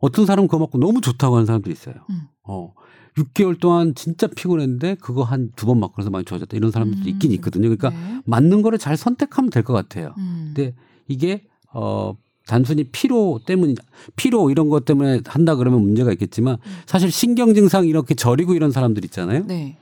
어 어떤 사람은 그거 맞고 너무 좋다고 하는 사람도 있어요. 음. 어 6개월 동안 진짜 피곤했는데 그거 한 두 번 맞고 그래서 많이 좋아졌다 이런 사람들도 음. 있긴 있거든요. 그러니까 네. 맞는 거를 잘 선택하면 될 것 같아요. 음. 근데 이게 어 단순히 피로 때문이 피로 이런 것 때문에 한다 그러면 문제가 있겠지만 사실 신경 증상 이렇게 저리고 이런 사람들 있잖아요. 네.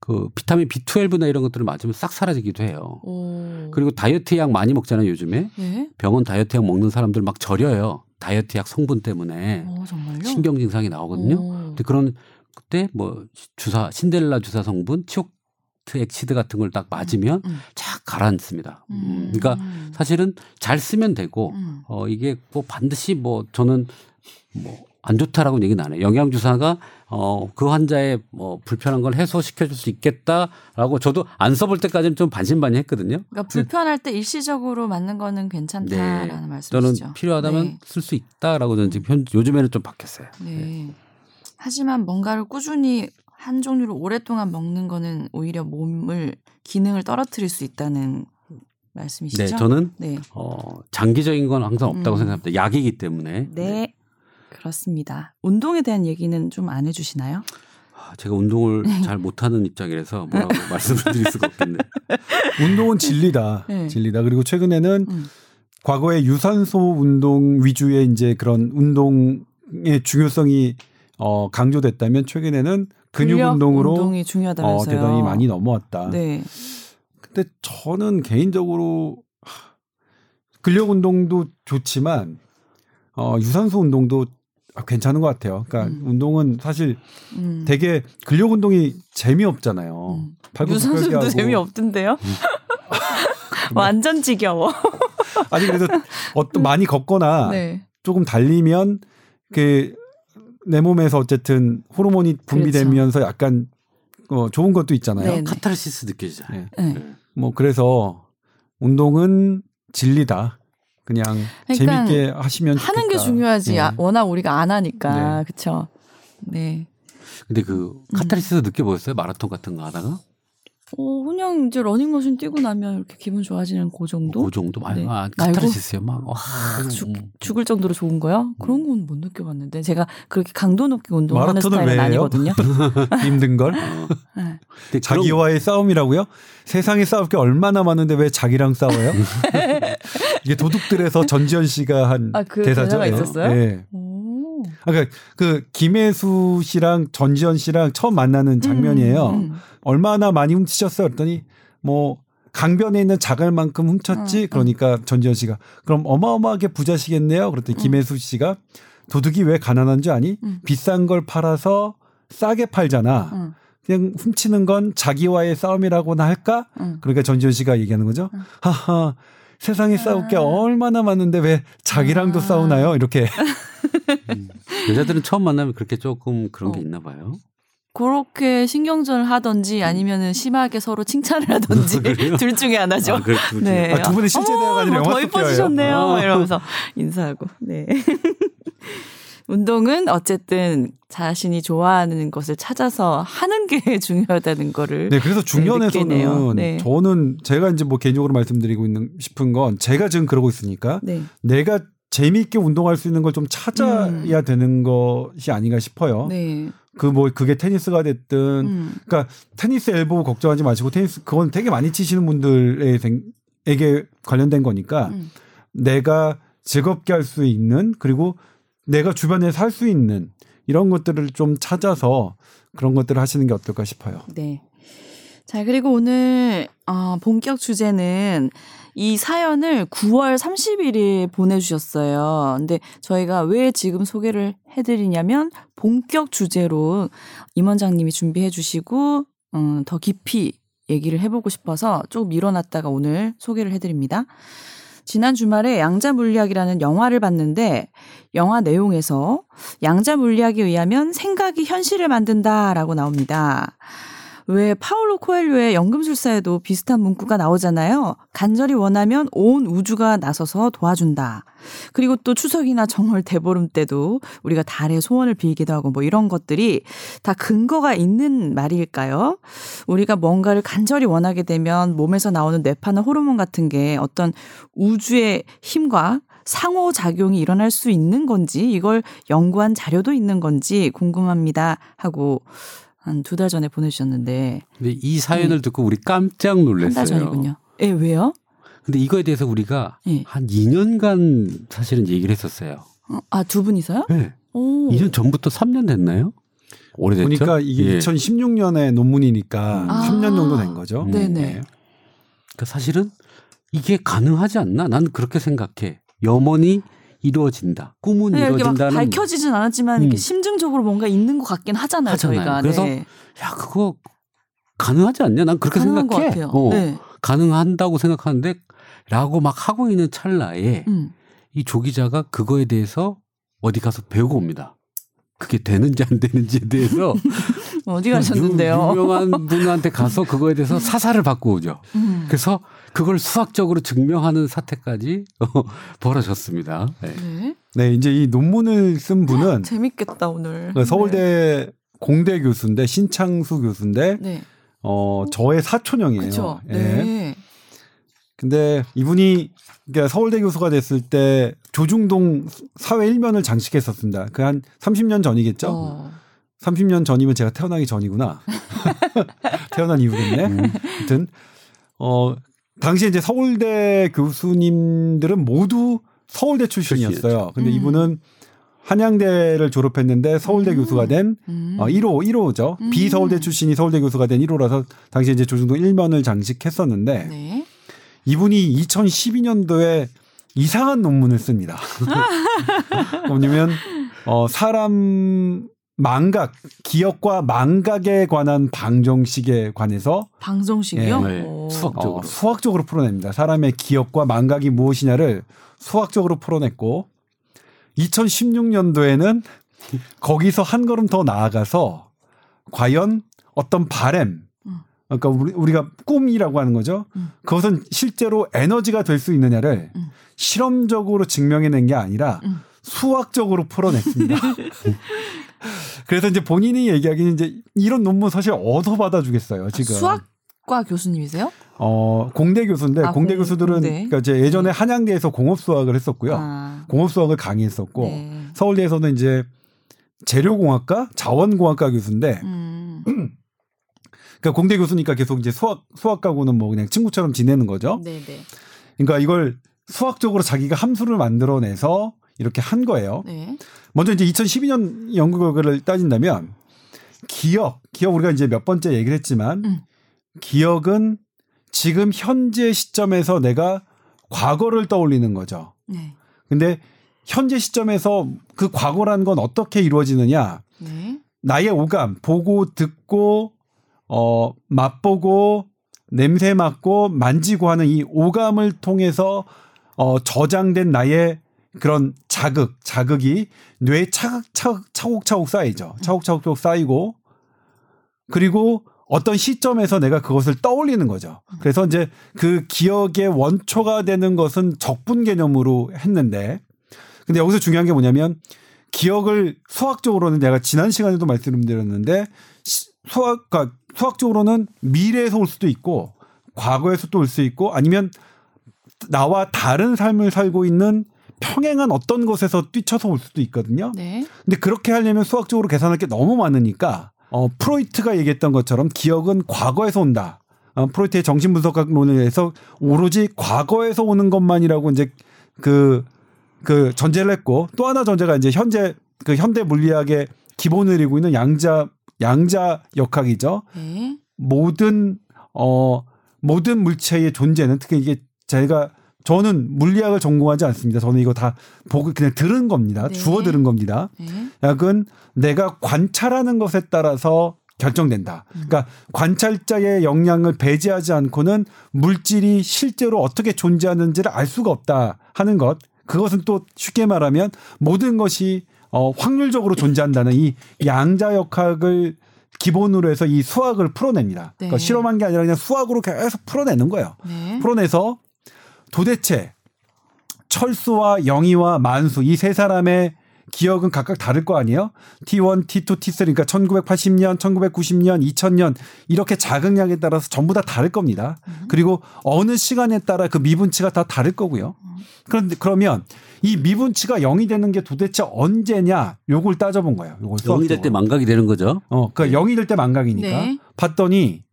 그 비타민 B12나 이런 것들을 맞으면 싹 사라지기도 해요. 오. 그리고 다이어트 약 많이 먹잖아요, 요즘에. 예. 병원 다이어트 약 먹는 사람들 막 절여요. 다이어트 약 성분 때문에 어, 정말요? 신경 증상이 나오거든요. 오. 근데 그런 그때 뭐 주사 신데렐라 주사 성분 thioctic acid 같은 걸 딱 맞으면 음. 착 가라앉습니다. 음, 음. 그러니까 사실은 잘 쓰면 되고 음. 어 이게 뭐 반드시 뭐 저는 뭐 안 좋다라고 얘기는 안 해요. 영양 주사가 어 그 환자의 뭐 불편한 걸 해소시켜 줄 수 있겠다라고 저도 안 써볼 때까지는 좀 반신반의 했거든요. 그러니까 불편할 때 일시적으로 맞는 거는 괜찮다라는 저는 말씀이시죠. 필요하다면 네. 쓸수 있다라고 저는 지금 현, 요즘에는 좀 바뀌었어요. 네. 하지만 뭔가를 꾸준히 한 종류를 오랫동안 먹는 거는 오히려 몸을 기능을 떨어뜨릴 수 있다는 말씀이시죠? 네, 저는 네. 어 장기적인 건 항상 없다고 음. 생각합니다. 약이기 때문에. 네. 그렇습니다. 운동에 대한 얘기는 좀 안 해주시나요? 아, 제가 운동을 잘 못하는 입장이라서 뭐라고 말씀을 드릴 수가 없겠네. 운동은 진리다. 네. 진리다. 그리고 최근에는 음. 과거에 유산소 운동 위주의 이제 그런 운동의 중요성이 어 강조됐다면 최근에는 근육 운동으로 운동이 어 중요하다면서요. 대단히 많이 넘어왔다. 네. 근데 저는 개인적으로 하, 근력 운동도 좋지만 어 유산소 운동도 아, 괜찮은 것 같아요. 그러니까 음. 운동은 사실 음. 되게 근력 운동이 재미없잖아요. 음. 유산소도. 재미없던데요? 완전 지겨워. 아니 그래서 어떤 많이 걷거나 네. 조금 달리면 그 내 몸에서 어쨌든 호르몬이 분비되면서 약간 어, 좋은 것도 있잖아요. 그렇죠. 네. 카타르시스 느껴지잖아요. 네. 네. 뭐 그래서 운동은 진리다. 그냥 그러니까 재밌게 하시면 하는 게 좋겠다. 중요하지. 네. 아, 워낙 우리가 안 하니까. 네. 그쵸. 네. 근데 그 카타르시스 느껴보셨어요? 마라톤 같은 거 하다가? 어, 그냥 이제 러닝머신 뛰고 나면 이렇게 기분 좋아지는 그 정도? 그 정도 많이 네. 아, 말고? 카타르시스요 막 와, 죽, 음. 죽을 정도로 좋은 거요? 그런 건 못 느껴봤는데. 제가 그렇게 강도 높게 운동하는 스타일은 왜 해요? 아니거든요. 힘든 걸 네. 근데 그런- 자기와의 싸움이라고요? 세상에 싸울 게 얼마나 많은데 왜 자기랑 싸워요? 이게 도둑들에서 전지현 씨가 한 아, 그 대사죠. 대사가 예. 있었어요? 아, 그러니까 그 김혜수 씨랑 전지현 씨랑 처음 만나는 장면이에요. 음, 음. 얼마나 많이 훔치셨어요? 그랬더니 뭐 강변에 있는 자갈만큼 훔쳤지. 음, 그러니까 전지현 씨가 그럼 어마어마하게 부자시겠네요. 그랬더니 김혜수 씨가 도둑이 왜 가난한 줄 아니? 음. 비싼 걸 팔아서 싸게 팔잖아. 음, 그냥 훔치는 건 자기와의 싸움이라고나 할까? 음. 그러니까 전지현 씨가 얘기하는 거죠. 음. 하하. 세상에 싸울 게 아. 얼마나 많은데 왜 자기랑도 아. 싸우나요? 이렇게. 여자들은 처음 만나면 그렇게 조금 그런 게 어. 있나 봐요. 그렇게 신경전을 하던지 아니면은 심하게 서로 칭찬을 하던지 그래요? 둘 중에 하나죠. 아, 그래. 네. 아, 두 분의 실제 대화가 아니라 영화 더. 이뻐지셨네요. 아. 이러면서 인사하고. 네. 운동은 어쨌든 자신이 좋아하는 것을 찾아서 하는 게 중요하다는 거를 네, 그래서. 중년에서는 네. 저는 제가 이제 뭐 개인적으로 말씀드리고 있는 싶은 건 제가 지금 그러고 있으니까 네. 내가 재미있게 운동할 수 있는 걸 좀 찾아야 되는 것이 아닌가 싶어요. 음. 네. 그뭐 그게 테니스가 됐든 음. 그러니까 테니스 엘보 걱정하지 마시고 테니스 그건 되게 많이 치시는 분들에게 관련된 거니까 음. 내가 즐겁게 할 수 있는 그리고 내가 주변에 살수 있는 이런 것들을 좀 찾아서 그런 것들을 하시는 게 어떨까 싶어요. 네. 자, 그리고 오늘 어, 본격 주제는 이 사연을 9월 30일에 보내주셨어요. 근데 저희가 왜 지금 소개를 해드리냐면 본격 주제로 임원장님이 준비해 주시고 음, 더 깊이 얘기를 해보고 싶어서 조금 밀어놨다가 오늘 소개를 해드립니다. 지난 주말에 양자 물리학이라는 영화를 봤는데 영화 내용에서 양자 물리학에 의하면 생각이 현실을 만든다라고 나옵니다. 왜 파울로 코엘료의 연금술사에도 비슷한 문구가 나오잖아요. 간절히 원하면 온 우주가 나서서 도와준다. 그리고 또 추석이나 정월 대보름 때도 우리가 달의 소원을 빌기도 하고 뭐 이런 것들이 다 근거가 있는 말일까요? 우리가 뭔가를 간절히 원하게 되면 몸에서 나오는 뇌파나 호르몬 같은 게 어떤 우주의 힘과 상호작용이 일어날 수 있는 건지 이걸 연구한 자료도 있는 건지 궁금합니다 하고 한 두 달 전에 보내주셨는데 근데 이 사연을 듣고 우리 깜짝 놀랐어요. 한 달 전이군요. 예, 왜요? 근데 이거에 대해서 우리가 예. 한 2년간 사실은 얘기를 했었어요. 어, 아, 두 분이서요? 네. 오. 2년 전부터 3년 됐나요? 오래됐죠? 보니까 이게 예. 2016년에 논문이니까 아. 3년 정도 된 거죠. 네네. 그러니까 사실은 이게 가능하지 않나? 난 그렇게 생각해. 염원이 이루어진다. 꿈은 네, 이루어진다는 밝혀지진 않았지만 음. 심증적으로 뭔가 있는 것 같긴 하잖아요. 하잖아요. 저희가. 그래서 네. 야 그거 가능하지 않냐? 난 그렇게 생각해. 같아요. 어, 네. 가능한다고 생각하는데 라고 막 하고 있는 찰나에 음. 이 조 기자가 그거에 대해서 어디 가서 배우고 옵니다. 그게 되는지 안 되는지에 대해서 어디 가셨는데요? 유, 유명한 분한테 가서 그거에 대해서 사사를 받고 오죠. 음. 그래서 그걸 수학적으로 증명하는 사태까지 어, 벌어졌습니다. 네. 네. 네, 이제 이 논문을 쓴 분은 재밌겠다 오늘. 그 서울대 공대 교수인데 신창수 교수인데 네. 어 저의 사촌형이에요. 그렇죠. 예. 네. 근데 이분이 그러니까 서울대 교수가 됐을 때 조중동 사회 일면을 장식했었습니다. 그 한 30년 전이겠죠. 어. 30년 전이면 제가 태어나기 전이구나. 태어난 이후겠네. 하여튼 어 당시에 이제 서울대 교수님들은 모두 서울대 출신이었어요. 근데 음. 이분은 한양대를 졸업했는데 서울대 음. 교수가 된 음. 어, 1호, 1호죠. 음. 비서울대 출신이 서울대 교수가 된 1호라서 당시에 이제 조중동 일면을 장식했었는데 네. 이분이 2012년도에 이상한 논문을 씁니다. 뭐냐면 어 사람 망각, 기억과 망각에 관한 방정식에 관해서 방정식이요? 네. 오. 수학적으로. 어, 수학적으로 풀어냅니다. 사람의 기억과 망각이 무엇이냐를 수학적으로 풀어냈고 2016년도에는 거기서 한 걸음 더 나아가서 과연 어떤 바램 음. 그러니까 우리, 우리가 꿈이라고 하는 거죠. 음. 그것은 실제로 에너지가 될 수 있느냐를 음. 실험적으로 증명해낸 게 아니라 음. 수학적으로 풀어냈습니다. 그래서 이제 본인이 얘기하기는 이제 이런 논문 사실 어디서 받아주겠어요 지금. 수학과 교수님이세요? 어 공대 교수인데 아, 공대 공- 교수들은 공대. 그러니까 이제 예전에 네. 한양대에서 공업 수학을 했었고요. 아. 공업 수학을 강의했었고 네. 서울대에서는 이제 재료공학과, 자원공학과 교수인데 음. 그러니까 공대 교수니까 계속 이제 수학 수학하고는 뭐 그냥 친구처럼 지내는 거죠. 네, 네. 그러니까 이걸 수학적으로 자기가 함수를 만들어내서 이렇게 한 거예요. 네. 먼저 이제 2012년 연구 결과를 따진다면 기억, 기억 우리가 이제 몇 번째 얘기를 했지만 음. 기억은 지금 현재 시점에서 내가 과거를 떠올리는 거죠. 네. 근데 현재 시점에서 그 과거라는 건 어떻게 이루어지느냐? 네. 나의 오감, 보고 듣고 어 맛보고 냄새 맡고 만지고 하는 이 오감을 통해서 어 저장된 나의 그런 자극, 자극이 뇌에 차곡차곡 차곡차곡 쌓이죠. 차곡차곡 쌓이고 그리고 어떤 시점에서 내가 그것을 떠올리는 거죠. 그래서 이제 그 기억의 원초가 되는 것은 적분 개념으로 했는데 근데 여기서 중요한 게 뭐냐면 기억을 수학적으로는 내가 지난 시간에도 말씀드렸는데 시- 수학 그러니까 수학적으로는 미래에서 올 수도 있고 과거에서 또 올 수 있고 아니면 나와 다른 삶을 살고 있는 평행한 어떤 곳에서 뛰쳐서 올 수도 있거든요. 네. 근데 그렇게 하려면 수학적으로 계산할 게 너무 많으니까 어 프로이트가 얘기했던 것처럼 기억은 과거에서 온다. 어, 프로이트의 정신분석학론에 의해서 오로지 과거에서 오는 것만이라고 이제 그, 그 전제를 했고 또 하나 전제가 이제 현재 그 현대 물리학의 기본을 이루고 있는 양자, 양자 역학이죠. 네. 모든, 어, 모든 물체의 존재는 특히 이게 제가 저는 물리학을 전공하지 않습니다. 저는 이거 다 보고 그냥 들은 겁니다. 네. 주워 들은 겁니다. 네. 약은 내가 관찰하는 것에 따라서 결정된다. 그러니까 관찰자의 역량을 배제하지 않고는 물질이 실제로 어떻게 존재하는지를 알 수가 없다 하는 것. 그것은 또 쉽게 말하면 모든 것이 어, 확률적으로 존재한다는 이 양자 역학을 기본으로 해서 이 수학을 풀어냅니다. 그러니까 네. 실험한 게 아니라 그냥 수학으로 계속 풀어내는 거예요. 네. 풀어내서 도대체 철수와 영희와 만수 이 세 사람의 기억은 각각 다를 거 아니에요? T1, T2, T3 그러니까 1980년, 1990년, 2000년 이렇게 자극량에 따라서 전부 다 다를 겁니다. 그리고 어느 시간에 따라 그 미분치가 다 다를 거고요. 그런데 그러면 이 미분치가 0이 되는 게 도대체 언제냐? 요걸 따져본 거예요. 요걸 영이 될 때. 망각이 되는 거죠. 어, 그러니까 0이 될 때 망각이니까 네. 봤더니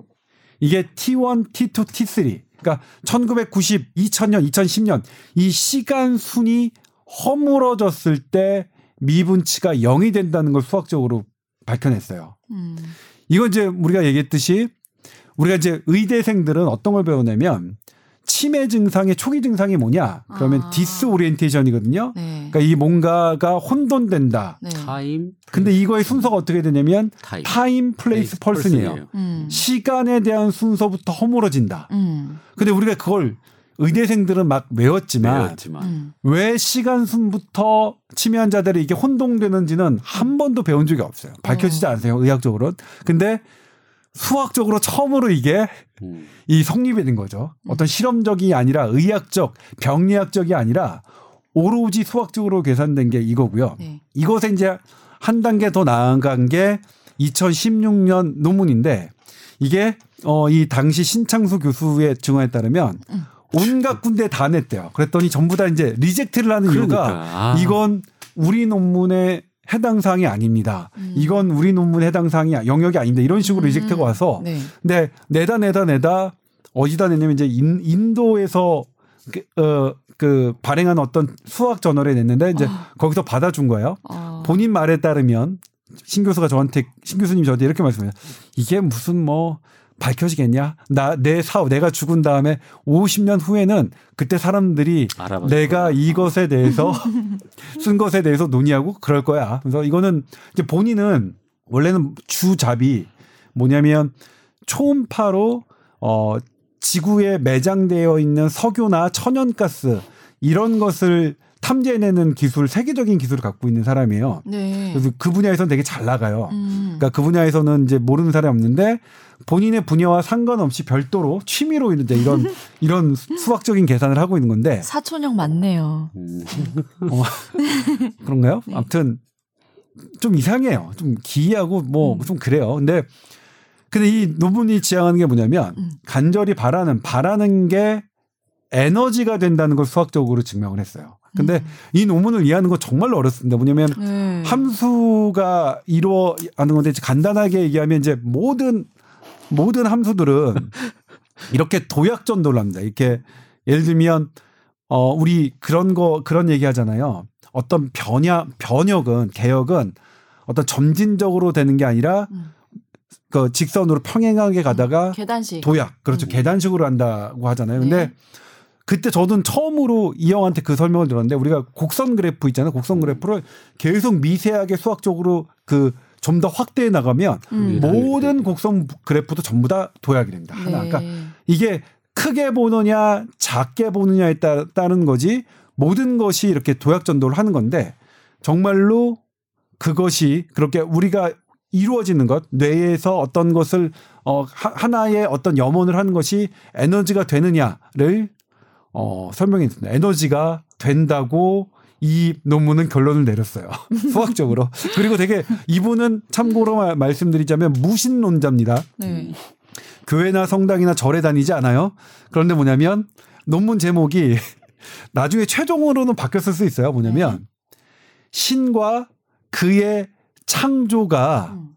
이게 T1, T2, T3. 그러니까 1990, 2000년, 2010년 이 시간 순이 허물어졌을 때 미분치가 0이 된다는 걸 수학적으로 밝혀냈어요. 음. 이건 이제 우리가 얘기했듯이 우리가 이제 의대생들은 어떤 걸 배우냐면 치매 증상의 초기 증상이 뭐냐? 그러면 아. disorientation이거든요. 네. 그러니까 이 뭔가가 혼돈된다. 네. time 근데 이거의 순서가 어떻게 되냐면 time. Time, place, person이에요. 음. 시간에 대한 순서부터 허물어진다. 음. 근데 우리가 그걸 의대생들은 막 외웠지만 배웠지만 음. 왜 시간 순부터 치매 환자들이 이게 혼동되는지는 한 번도 배운 적이 없어요. 밝혀지지 어. 않으세요, 의학적으로. 근데 수학적으로 처음으로 이게 음. 이 성립이 된 거죠. 어떤 실험적이 아니라 의학적, 병리학적이 아니라 오로지 수학적으로 계산된 게 이거고요. 네. 이것에 이제 한 단계 더 나아간 게 2016년 논문인데 이게 어 이 당시 신창수 교수의 증언에 따르면 음. 온갖 군데 다 냈대요. 그랬더니 전부 다 이제 리젝트를 하는 이유가 그러니까. 아. 이건 우리 논문의 해당 사항이 아닙니다. 음. 이건 우리 논문 해당 사항이 영역이 아닙니다. 이런 식으로 음. reject가 와서 네. 근데 내다 내다 내다 어디다 냈냐면 이제 인, 인도에서 그, 어, 그 발행한 어떤 수학 저널에 냈는데 이제 거기서 받아준 거예요. 어. 본인 말에 따르면 신 교수가 저한테 신 교수님 저한테 이렇게 말씀해요. 이게 무슨 뭐 밝혀지겠냐? 나 내 사업 내가 죽은 다음에 50년 후에는 그때 사람들이 내가 거야. 이것에 대해서 쓴 것에 대해서 논의하고 그럴 거야. 그래서 이거는 이제 본인은 원래는 주잡이 뭐냐면 초음파로 어 지구에 매장되어 있는 석유나 천연가스 이런 것을 탐지해내는 기술 세계적인 기술을 갖고 있는 사람이에요. 네. 그래서 그 분야에서는 되게 잘 나가요. 음. 그러니까 그 분야에서는 이제 모르는 사람이 없는데 본인의 분야와 상관없이 별도로 취미로 이제 이런 이런 수학적인 계산을 하고 있는 건데 사촌형 맞네요. 음. 어, 그런가요? 네. 아무튼 좀 이상해요. 좀 기이하고 뭐 음. 좀 그래요. 근데 근데 이 논문이 지향하는 게 뭐냐면 음. 간절히 바라는 바라는 게 에너지가 된다는 걸 수학적으로 증명을 했어요. 근데 음. 이 논문을 이해하는 거 정말로 어렵습니다. 뭐냐면 네. 함수가 이루어하는 건데 간단하게 얘기하면 이제 모든 모든 함수들은 이렇게 도약전도를 합니다. 이렇게 예를 들면 어 우리 그런 거 그런 얘기 하잖아요. 어떤 변약 변혁은 개혁은 어떤 점진적으로 되는 게 아니라 음. 그 직선으로 평행하게 가다가 계단식. 도약 그렇죠 음. 계단식으로 한다고 하잖아요. 근데 네. 그때 저는 처음으로 이 형한테 그 설명을 들었는데 우리가 곡선 그래프 있잖아요. 곡선 그래프를 계속 미세하게 수학적으로 그 좀 더 확대해 나가면 음. 모든 곡선 그래프도 전부 다 도약이 됩니다. 하나. 네. 그러니까 이게 크게 보느냐 작게 보느냐에 따, 따른 거지 모든 것이 이렇게 도약 전도를 하는 건데 정말로 그것이 그렇게 우리가 이루어지는 것 뇌에서 어떤 것을 어 하- 하나의 어떤 염원을 하는 것이 에너지가 되느냐를 어 설명했습니다. 에너지가 된다고 이 논문은 결론을 내렸어요. 수학적으로. 그리고 되게 이분은 참고로 말- 말씀드리자면 무신론자입니다. 네. 교회나 성당이나 절에 다니지 않아요. 그런데 뭐냐면 논문 제목이 나중에 최종으로는 바뀌었을 수 있어요. 뭐냐면 신과 그의 창조가 음.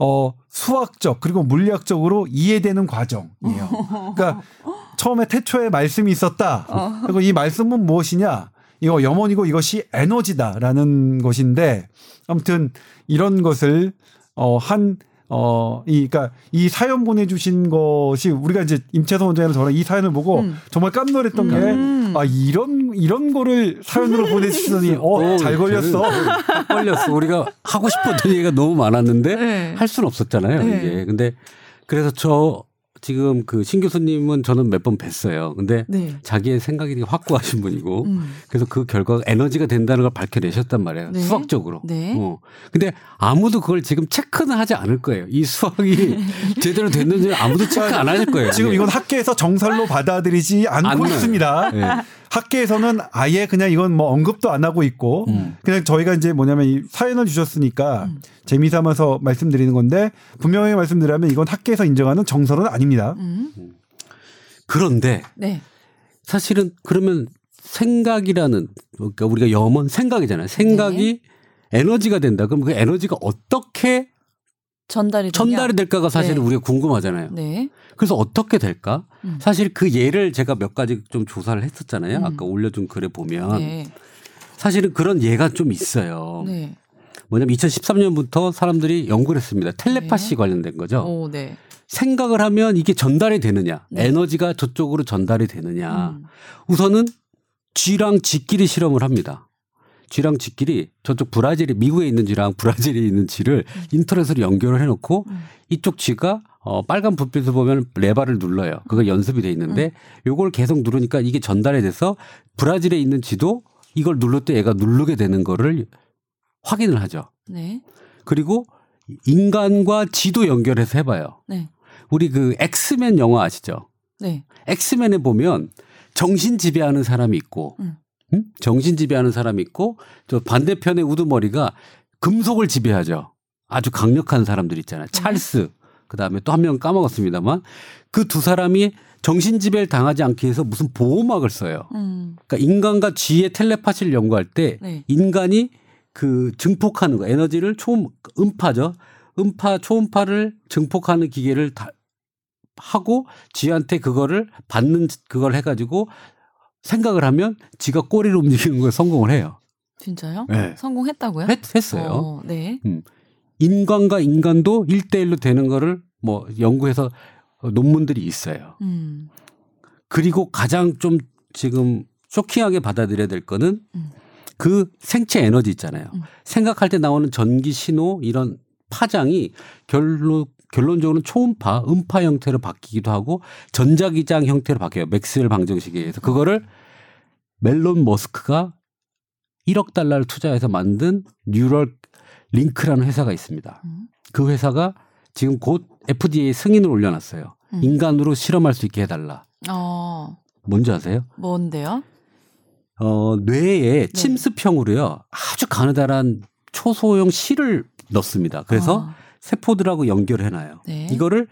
어 수학적 그리고 물리학적으로 이해되는 과정이에요. 그러니까 처음에 태초에 말씀이 있었다. 어. 그리고 이 말씀은 무엇이냐? 이거 염원이고 이것이 에너지다라는 것인데 아무튼 이런 것을 어한 어, 이, 그니까, 이 사연 보내주신 것이, 우리가 이제 임채선 원장님 저랑 이 사연을 보고 음. 정말 깜놀했던 음. 게, 아, 이런, 이런 거를 사연으로 보내주시더니, 어, 잘 걸렸어. 딱 걸렸어. 우리가 하고 싶었던 얘기가 너무 많았는데 네. 할 수는 없었잖아요. 네. 이게. 근데 그래서 저 지금 그 신 교수님은 저는 몇 번 뵀어요. 근데 네. 자기의 생각이 되게 확고하신 분이고 음. 그래서 그 결과가 에너지가 된다는 걸 밝혀내셨단 말이에요. 네. 수학적으로. 네. 어. 근데 아무도 그걸 지금 체크는 하지 않을 거예요. 이 수학이 제대로 됐는지 아무도 체크 안 하실 거예요. 지금 이게. 이건 학계에서 정설로 받아들이지 않고 안 있습니다. 네. 학계에서는 아예 그냥 이건 뭐 언급도 안 하고 있고 음. 그냥 저희가 이제 뭐냐면 이 사연을 주셨으니까 음. 재미삼아서 말씀드리는 건데 분명히 말씀드리면 이건 학계에서 인정하는 정설은 아닙니다. 음. 그런데 네. 사실은 그러면 생각이라는 그러니까 우리가 염원 생각이잖아요. 생각이 에너지가 된다. 그럼 그 에너지가 어떻게 전달이? 전달이 될까가 사실은 네. 우리가 궁금하잖아요. 네. 그래서 어떻게 될까? 음. 사실 그 예를 제가 몇 가지 좀 조사를 했었잖아요. 음. 아까 올려준 글에 보면 네. 사실은 그런 예가 좀 있어요. 네. 뭐냐면 2013년부터 사람들이 연구를 했습니다. 텔레파시 네. 관련된 거죠. 오, 네. 생각을 하면 이게 전달이 되느냐, 네. 에너지가 저쪽으로 전달이 되느냐. 음. 우선은 쥐랑 쥐끼리 실험을 합니다. 쥐랑 쥐끼리 저쪽 브라질이 미국에 있는 쥐랑 브라질에 있는 쥐를 인터넷으로 연결을 해놓고 음. 이쪽 쥐가 어 빨간 불빛을 보면 레바를 눌러요. 그거 연습이 돼 있는데 요걸 계속 누르니까 이게 전달이 돼서 브라질에 있는 쥐도 이걸 눌를 때 얘가 누르게 되는 거를 확인을 하죠. 네. 그리고 인간과 쥐도 연결해서 해봐요. 네. 우리 그 엑스맨 영화 아시죠? 네. 엑스맨에 보면 정신 지배하는 사람이 있고, 음. 음? 정신 지배하는 사람이 있고, 저 반대편의 우두머리가 금속을 지배하죠. 아주 강력한 사람들 있잖아요. 찰스. 그 다음에 또 한 명 까먹었습니다만 그 두 사람이 정신 지배를 당하지 않기 위해서 무슨 보호막을 써요. 음. 그러니까 인간과 쥐의 텔레파시를 연구할 때 네. 인간이 그 증폭하는 거 에너지를 초 음파죠. 음파 초음파를 증폭하는 기계를 다 하고 쥐한테 그거를 받는 그걸 해가지고 생각을 하면 쥐가 꼬리를 움직이는 거에 성공을 해요. 진짜요? 네. 성공했다고요? 했, 했어요. 어, 네. 인간과 인간도 일대일로 되는 거를 뭐 연구해서 논문들이 있어요. 음. 그리고 가장 좀 지금 쇼킹하게 받아들여야 될 거는 음. 그 생체 에너지 있잖아요. 음. 생각할 때 나오는 전기 신호 이런 파장이 결론 결론적으로는 초음파, 음파 형태로 바뀌기도 하고 전자기장 형태로 바뀌어요. 맥스웰 방정식에 의해서 그거를 일론 머스크가 1억 달러를 투자해서 만든 Neuralink라는 회사가 있습니다. 음. 그 회사가 지금 곧 FDA 승인을 올려놨어요. 음. 인간으로 실험할 수 있게 해달라. 어, 뭔지 아세요? 뭔데요? 어, 뇌에 네. 침습형으로요. 아주 가느다란 초소형 실을 넣습니다. 그래서 아, 세포들하고 연결해놔요. 네. 이거를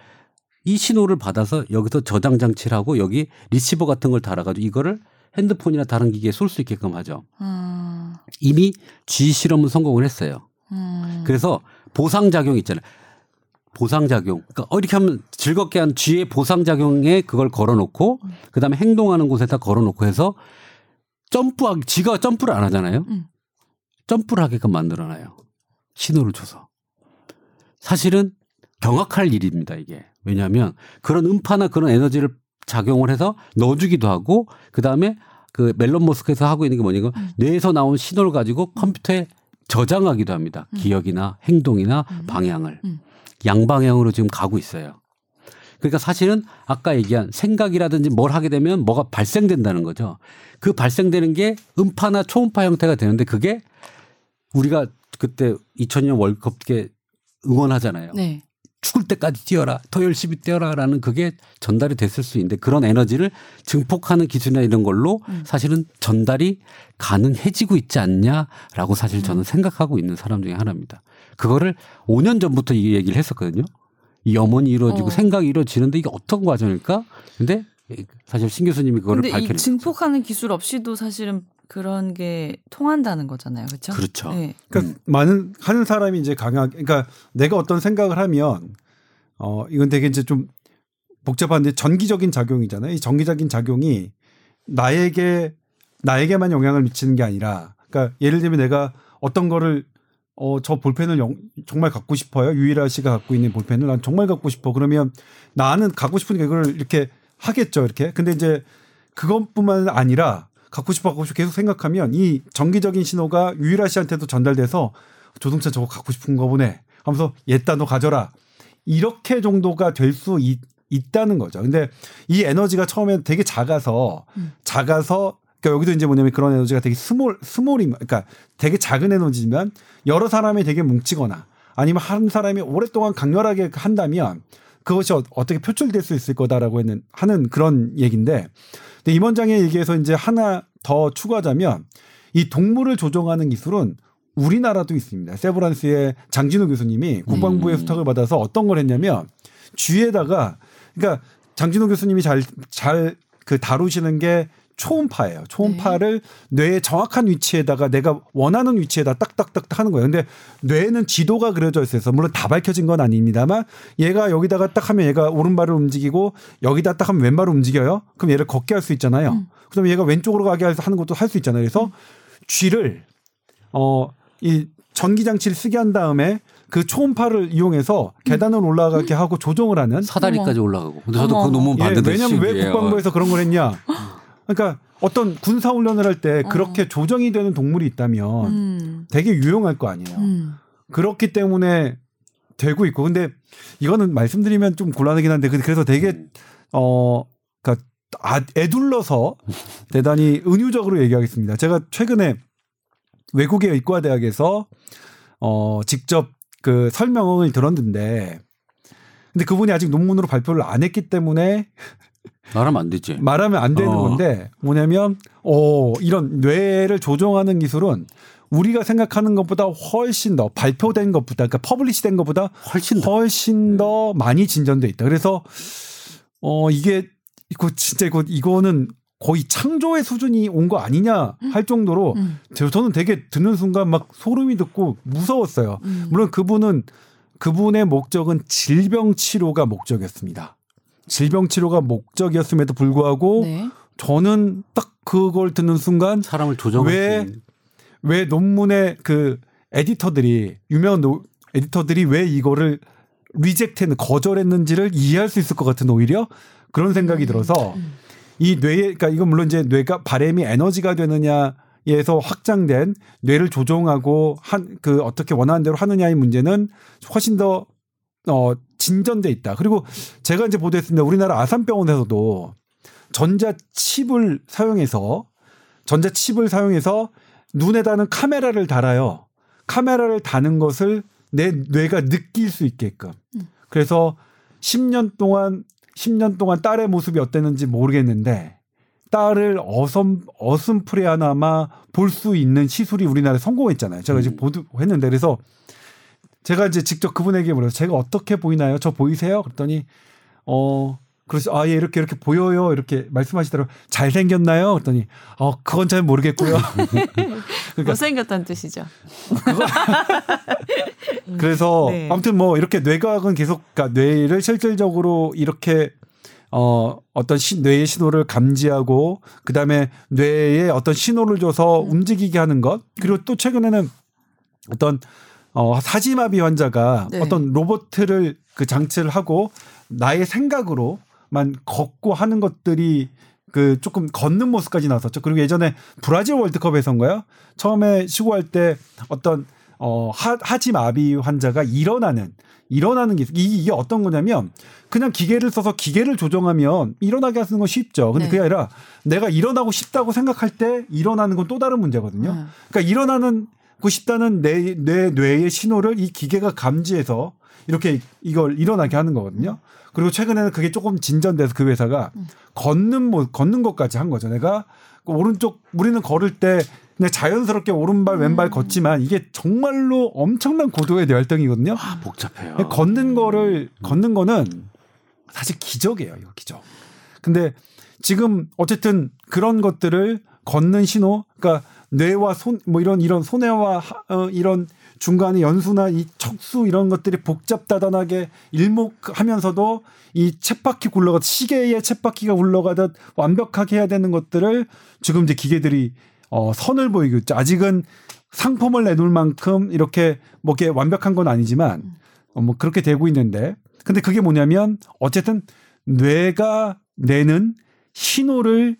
이 신호를 받아서 여기서 저장 장치를 하고 여기 리시버 같은 걸 달아가지고 이거를 핸드폰이나 다른 기계에 쏠 수 있게끔 하죠. 음, 이미 G 실험은 성공을 했어요. 음. 그래서 보상 작용 있잖아요. 보상 작용. 그러니까 어, 이렇게 하면 즐겁게 한 G의 보상 작용에 그걸 걸어놓고 음. 그 다음에 행동하는 곳에다 걸어놓고 해서 점프하기, G가 점프를 안 하잖아요. 음. 점프를 하게끔 만들어놔요. 신호를 줘서. 사실은 경악할 일입니다, 이게. 왜냐하면 그런 음파나 그런 에너지를 작용을 해서 넣어주기도 하고 그 다음에 그 멜론 머스크에서 하고 있는 게 뭐냐면 음. 뇌에서 나온 신호를 가지고 컴퓨터에 저장하기도 합니다. 음. 기억이나 행동이나 음. 방향을. 음. 양방향으로 지금 가고 있어요. 그러니까 사실은 아까 얘기한 생각이라든지 뭘 하게 되면 뭐가 발생된다는 거죠. 그 발생되는 게 음파나 초음파 형태가 되는데 그게 우리가 그때 2002년 월드컵 때 응원하잖아요. 네. 죽을 때까지 뛰어라, 더 열심히 뛰어라라는 그게 전달이 됐을 수 있는데 그런 에너지를 증폭하는 기술이나 이런 걸로 음. 사실은 전달이 가능해지고 있지 않냐라고 사실 저는 음. 생각하고 있는 사람 중에 하나입니다. 그거를 5년 전부터 이 얘기를 했었거든요. 이 염원이 이루어지고 어. 생각이 이루어지는데 이게 어떤 과정일까? 근데 사실 신 교수님이 그거를 밝혀냈죠. 증폭하는 기술 없이도 사실은 그런 게 통한다는 거잖아요. 그렇죠? 그렇죠. 네. 그러니까 음. 많은 하는 사람이 이제 강하게 그러니까 내가 어떤 생각을 하면 어 이건 되게 이제 좀 복잡한데 전기적인 작용이잖아요. 이 전기적인 작용이 나에게 나에게만 영향을 미치는 게 아니라 그러니까 예를 들면 내가 어떤 거를 어 저 볼펜을 영- 정말 갖고 싶어요. 유일아 씨가 갖고 있는 볼펜을 난 정말 갖고 싶어. 그러면 나는 갖고 싶으니까 이걸 이렇게 하겠죠. 이렇게. 근데 이제 그것뿐만 아니라 갖고 싶어 갖고 싶어 계속 생각하면 이 전기적인 신호가 유일아 씨한테도 전달돼서 조동찬 저거 갖고 싶은 거 보네 하면서 얘따 너 가져라 이렇게 정도가 될 수 있다는 거죠. 근데 이 에너지가 처음에 되게 작아서 음. 작아서 그러니까 여기도 이제 뭐냐면 그런 에너지가 되게 small small이 그러니까 되게 작은 에너지지만 여러 사람이 되게 뭉치거나 아니면 한 사람이 오랫동안 강렬하게 한다면 그것이 어- 어떻게 표출될 수 있을 거다라고 했는 하는 그런 얘기인데 근데 임원장의 얘기에서 이제 하나 더 추가하자면 이 동물을 조종하는 기술은 우리나라도 있습니다. 세브란스의 장진우 교수님이 국방부의 음. 수탁을 받아서 어떤 걸 했냐면 쥐에다가 그러니까 장진우 교수님이 잘 잘 그 다루시는 게 초음파예요. 초음파를 뇌의 정확한 위치에다가 내가 원하는 위치에다 딱딱딱 하는 거예요. 근데 뇌에는 지도가 그려져 있어서 물론 다 밝혀진 건 아닙니다만 얘가 여기다가 딱 하면 얘가 오른발을 움직이고 여기다 딱 하면 왼발을 움직여요. 그럼 얘를 걷게 할 수 있잖아요. 음. 그다음에 얘가 왼쪽으로 가게 해서 하는 것도 할 수 있잖아요. 그래서 쥐를 어이 전기 장치를 쓰게 한 다음에 그 초음파를 이용해서 계단을 올라가게 하고 조정을 하는 사다리까지 올라가고. 근데 저도 어머. 그 논문 예, 봤는데 왜냐면 왜. 국방부에서 그런 걸 했냐? 그러니까 어떤 군사 훈련을 할때 어. 그렇게 조정이 되는 동물이 있다면 음. 되게 유용할 거 아니에요. 음. 그렇기 때문에 되고 있고 근데 이거는 말씀드리면 좀 곤란하긴 한데 그- 그래서 되게 음. 어 그러니까 아, 애둘러서 대단히 은유적으로 얘기하겠습니다. 제가 최근에 외국의 의과 대학에서 어 직접 그 설명을 들었는데 근데 그분이 아직 논문으로 발표를 안 했기 때문에 말하면 안 되지. 말하면 안 되는 어. 건데 뭐냐면 어 이런 뇌를 조종하는 기술은 우리가 생각하는 것보다 훨씬 더 발표된 것보다 그러니까 publish된 것보다 훨씬 더. 훨씬 더 많이 진전돼 있다. 그래서 어 이게 이거 진짜 이거 이거는 거의 창조의 수준이 온 거 아니냐 할 정도로 음. 저- 저는 되게 듣는 순간 막 소름이 돋고 무서웠어요. 음. 물론 그분은 그분의 목적은 질병 치료가 목적이었습니다. 질병 치료가 목적이었음에도 불구하고 네. 저는 딱 그걸 듣는 순간 사람을 조정할 왜-. 왜 논문의 그 에디터들이 유명한 노, 에디터들이 왜 이거를 reject는 거절했는지를 이해할 수 있을 것 같은 오히려 그런 생각이 들어서 음. 이 뇌에 그러니까 이건 물론 이제 뇌가 바램이 에너지가 되느냐에서 확장된 뇌를 조종하고 한 그 어떻게 원하는 대로 하느냐의 문제는 훨씬 더 어, 진전돼 있다. 그리고 제가 이제 보도했습니다. 우리나라 아산병원에서도 전자칩을 사용해서 전자칩을 사용해서 눈에다는 카메라를 달아요. 카메라를 다는 것을 내 뇌가 느낄 수 있게끔. 음. 그래서 10년 동안 10년 동안 딸의 모습이 어땠는지 모르겠는데 딸을 어슴 어슴풀이 하나마 볼 수 있는 시술이 우리나라에 성공했잖아요. 제가 이제 음. 보도했는데 그래서 제가 이제 직접 그분에게 물어서 제가 어떻게 보이나요? 저 보이세요? 그랬더니 어 그래서 아예 이렇게 이렇게 보여요 이렇게 말씀하시더라고 요 잘생겼나요? 그랬더니 어 그건 잘 모르겠고요. 그러니까- 못생겼다는 뜻이죠. 그래서 네. 아무튼 뭐 이렇게 뇌과학은 계속 그러니까 뇌를 실질적으로 이렇게 어 어떤 시, 뇌의 신호를 감지하고 그 다음에 뇌에 어떤 신호를 줘서 음. 움직이게 하는 것 그리고 또 최근에는 어떤 어 사지마비 환자가 네. 어떤 로봇을 그 장치를 하고 나의 생각으로만 걷고 하는 것들이 그 조금 걷는 모습까지 나왔었죠. 그리고 예전에 브라질 월드컵에선가요? 처음에 시구할 때 어떤 어 하, 하지마비 환자가 일어나는 일어나는 게 이게, 이게 어떤 거냐면 그냥 기계를 써서 기계를 조정하면 일어나게 하는 건 쉽죠. 근데 네. 그게 아니라 내가 일어나고 싶다고 생각할 때 일어나는 건 또 다른 문제거든요. 음. 그러니까 일어나는 고 싶다는 내, 내 뇌의 신호를 이 기계가 감지해서 이렇게 이걸 일어나게 하는 거거든요. 그리고 최근에는 그게 조금 진전돼서 그 회사가 음. 걷는 뭐 걷는 것까지 한 거죠. 내가 그 오른쪽 우리는 걸을 때 그냥 자연스럽게 오른발 왼발 음. 걷지만 이게 정말로 엄청난 고도의 뇌활동이거든요. 아, 복잡해요. 걷는 거를 걷는 거는 사실 기적이에요. 이거 기적. 근데 지금 어쨌든 그런 것들을 걷는 신호, 그러니까 뇌와 손 뭐 이런 이런 손해와 하- 어, 이런 중간에 연수나 이 척수 이런 것들이 복잡다단하게 일목하면서도 이 쳇바퀴 굴러가 시계의 쳇바퀴가 굴러가듯 완벽하게 해야 되는 것들을 지금 이제 기계들이 어 선을 보이고 있죠. 아직은 상품을 내놓을 만큼 이렇게 뭐 이렇게 완벽한 건 아니지만 어, 뭐 그렇게 되고 있는데 근데 그게 뭐냐면 어쨌든 뇌가 내는 신호를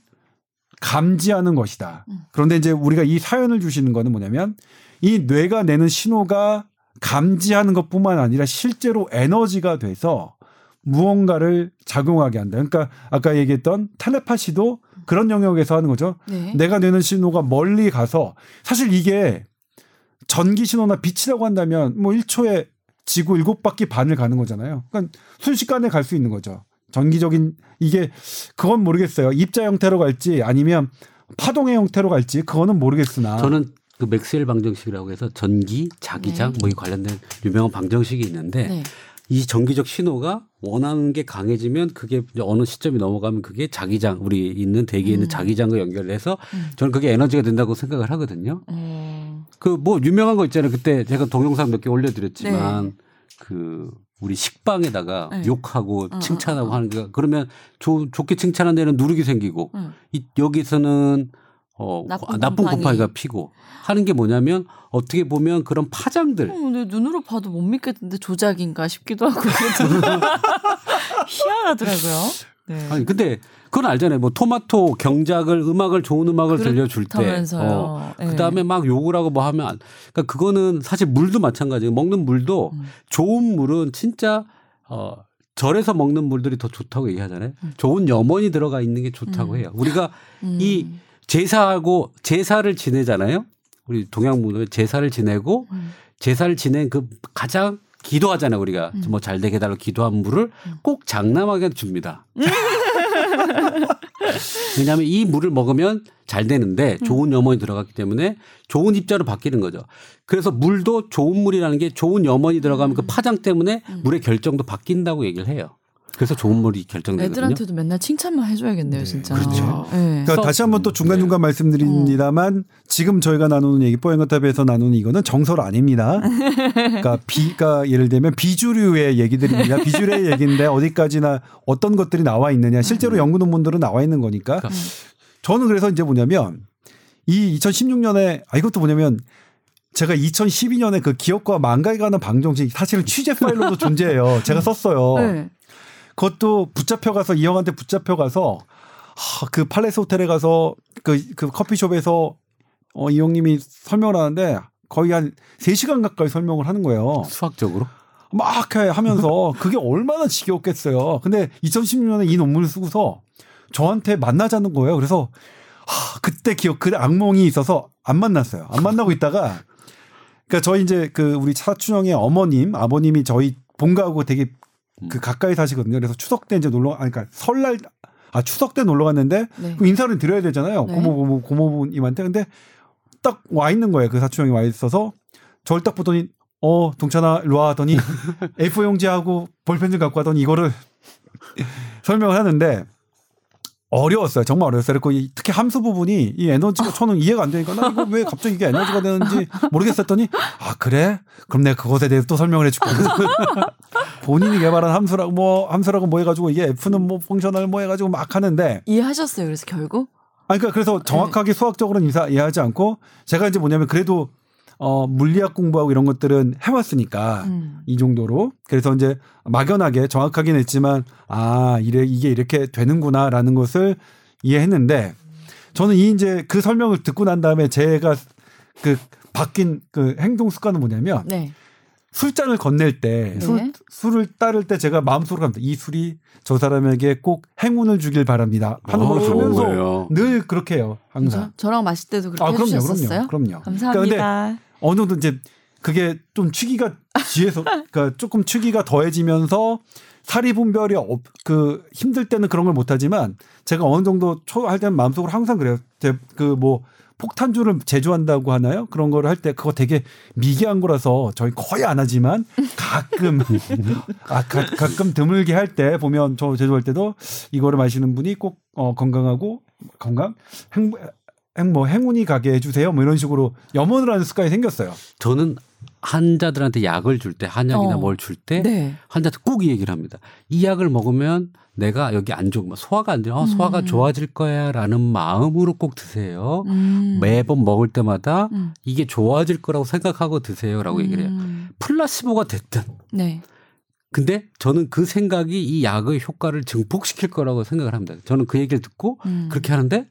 감지하는 것이다. 음. 그런데 이제 우리가 이 사연을 주시는 거는 뭐냐면 이 뇌가 내는 신호가 감지하는 것뿐만 아니라 실제로 에너지가 돼서 무언가를 작용하게 한다. 그러니까 아까 얘기했던 텔레파시도 그런 영역에서 하는 거죠. 네. 내가 내는 신호가 멀리 가서 사실 이게 전기 신호나 빛이라고 한다면 뭐 1초에 지구 7바퀴 반을 가는 거잖아요. 그러니까 순식간에 갈 수 있는 거죠. 전기적인 이게 그건 모르겠어요. 입자 형태로 갈지 아니면 파동의 형태로 갈지 그거는 모르겠으나 저는 그 맥스웰 방정식이라고 해서 전기, 자기장 네. 뭐이 관련된 유명한 방정식이 있는데 네. 이 정기적 신호가 원하는 게 강해지면 그게 어느 시점이 넘어가면 그게 자기장 우리 있는 대기에 있는 음. 자기장과 연결해서 음. 저는 그게 에너지가 된다고 생각을 하거든요. 어. 그뭐 유명한 거 있잖아요. 그때 제가 동영상 몇 개 올려드렸지만 네. 그 우리 식빵에다가 네. 욕하고 어, 칭찬하고 어, 어. 하는 거 그러면 좋, 좋게 칭찬한 데는 누룩이 생기고 응. 이, 여기서는 어, 나쁜 아, 나쁜 곰팡이. 곰팡이가 피고 하는 게 뭐냐면 어떻게 보면 그런 파장들 어, 근데 눈으로 봐도 못 믿겠는데 조작인가 싶기도 하고 희한하더라고요. 네. 아니 근데 그건 알잖아요. 뭐 토마토 경작을 음악을 좋은 음악을 들려줄 때. 어, 네. 그 다음에 막 욕을 하고 뭐 하면, 안- 그러니까 그거는 사실 물도 마찬가지예요. 먹는 물도 음. 좋은 물은 진짜 어 절에서 먹는 물들이 더 좋다고 얘기하잖아요. 음. 좋은 염원이 들어가 있는 게 좋다고 해요. 우리가 음. 이 제사하고 제사를 지내잖아요. 우리 동양 문화에 제사를 지내고 음. 제사를 지낸 그 가장 기도하잖아요. 우리가 음. 뭐잘 되게 달라고 기도한 물을 꼭 장남하게 줍니다. 왜냐하면 이 물을 먹으면 잘 되는데 좋은 염원이 들어갔기 때문에 좋은 입자로 바뀌는 거죠. 그래서 물도 좋은 물이라는 게 좋은 염원이 들어가면 그 파장 때문에 물의 결정도 바뀐다고 얘기를 해요. 그래서 좋은 물이 결정되거든요. 애들한테도 맨날 칭찬만 해줘야겠네요, 진짜. 그렇죠. 네. 그러니까 다시 한번 또 중간 중간 말씀드립니다만 지금 저희가 나누는 얘기 뽀얀거탑에서 나누는 이거는 정설 아닙니다. 그러니까 비가 예를 들면 비주류의 얘기들입니다. 비주류의 얘기인데 어디까지나 어떤 것들이 나와 있느냐 실제로 연구 논문들은 나와 있는 거니까 그러니까 저는 그래서 이제 뭐냐면 이 2016년에 아 이것도 뭐냐면 제가 2012년에 그 기업과 망가에 가는 방정식 사실은 취재 파일로도 존재해요. 제가 썼어요. 네. 그것도 붙잡혀 가서 이 형한테 붙잡혀 가서 하, 그 팔레스 호텔에 가서 그, 그 커피숍에서 어, 이 형님이 설명을 하는데 거의 한 3시간 가까이 설명을 하는 거예요. 수학적으로 막 해- 하면서 그게 얼마나 지겹겠어요. 근데 2016년에 이 논문을 쓰고서 저한테 만나자는 거예요. 그래서 하, 그때 기억, 그 악몽이 있어서 안 만났어요. 안 만나고 있다가 그러니까 저희 이제 그 우리 차춘영의 어머님, 아버님이 저희 본가하고 되게 그 가까이 사시거든요. 그래서 추석 때 이제 놀러, 아니 그러니까 설날 아 추석 때 놀러 갔는데 네. 그 인사를 드려야 되잖아요. 네. 고모 고모 고모님한테 근데 딱 와 있는 거예요. 그 사촌 형이 와 있어서 저를 딱 보더니 어 동찬아 일로 와 하더니 A4 용지하고 볼펜 좀 갖고 하더니 이거를 설명을 하는데 어려웠어요. 정말 어려웠어요. 그리고 이 특히 함수 부분이 이 에너지가 저는 이해가 안 되니까 나 이거 왜 갑자기 이게 에너지가 되는지 모르겠었더니 아 그래? 그럼 내가 그것에 대해서 또 설명을 해줄게. 본인이 개발한 함수라고 뭐 함수라고 뭐 해가지고 이게 F는 뭐 펑셔널 뭐 해가지고 막 하는데 이해하셨어요, 그래서 결국? 아니 그러니까 그래서 정확하게 수학적으로는 이사 이해하지 않고 제가 이제 뭐냐면 그래도 어 물리학 공부하고 이런 것들은 해왔으니까 음. 이 정도로 그래서 이제 막연하게 정확하긴 했지만 아 이래 이게 이렇게 되는구나라는 것을 이해했는데 저는 이 이제 그 설명을 듣고 난 다음에 제가 그 바뀐 그 행동 습관은 뭐냐면 네. 술잔을 건넬 때 술, 네. 술을 따를 때 제가 마음속으로 합니다. 이 술이 저 사람에게 꼭 행운을 주길 바랍니다. 하는 어, 걸 좋은 하면서. 늘 그렇게 해요. 항상. 진짜? 저랑 마실 때도 그렇게 아, 그럼요, 해주셨었어요? 그럼요, 그럼요. 감사합니다. 그러니까 근데 어느 정도 이제 그게 좀 취기가 뒤에서 그러니까 조금 취기가 더해지면서 사리 분별이 없, 그 힘들 때는 그런 걸 못하지만 제가 어느 정도 초 할 때는 마음속으로 항상 그래요. 그뭐 폭탄주를 제조한다고 하나요? 그런 거를 할 때 그거 되게 미개한 거라서 저희 거의 안 하지만 가끔 아 가, 가끔 드물게 할 때 보면 저 제조할 때도 이거를 마시는 분이 꼭 어, 건강하고 건강 행, 행, 뭐 행운이 가게 해주세요. 뭐 이런 식으로 염원을 하는 습관이 생겼어요. 저는 환자들한테 약을 줄 때 한약이나 어. 뭘줄때 네. 환자한테 꼭 이 얘기를 합니다. 이 약을 먹으면 내가 여기 안 좋은 거 소화가 안 돼요. 어, 소화가 음. 좋아질 거야라는 마음으로 꼭 드세요. 음. 매번 먹을 때마다 음. 이게 좋아질 거라고 생각하고 드세요라고 얘기를 해요. 음. 플라시보가 됐든 네. 근데 저는 그 생각이 이 약의 효과를 증폭시킬 거라고 생각을 합니다. 저는 그 얘기를 듣고 음. 그렇게 하는데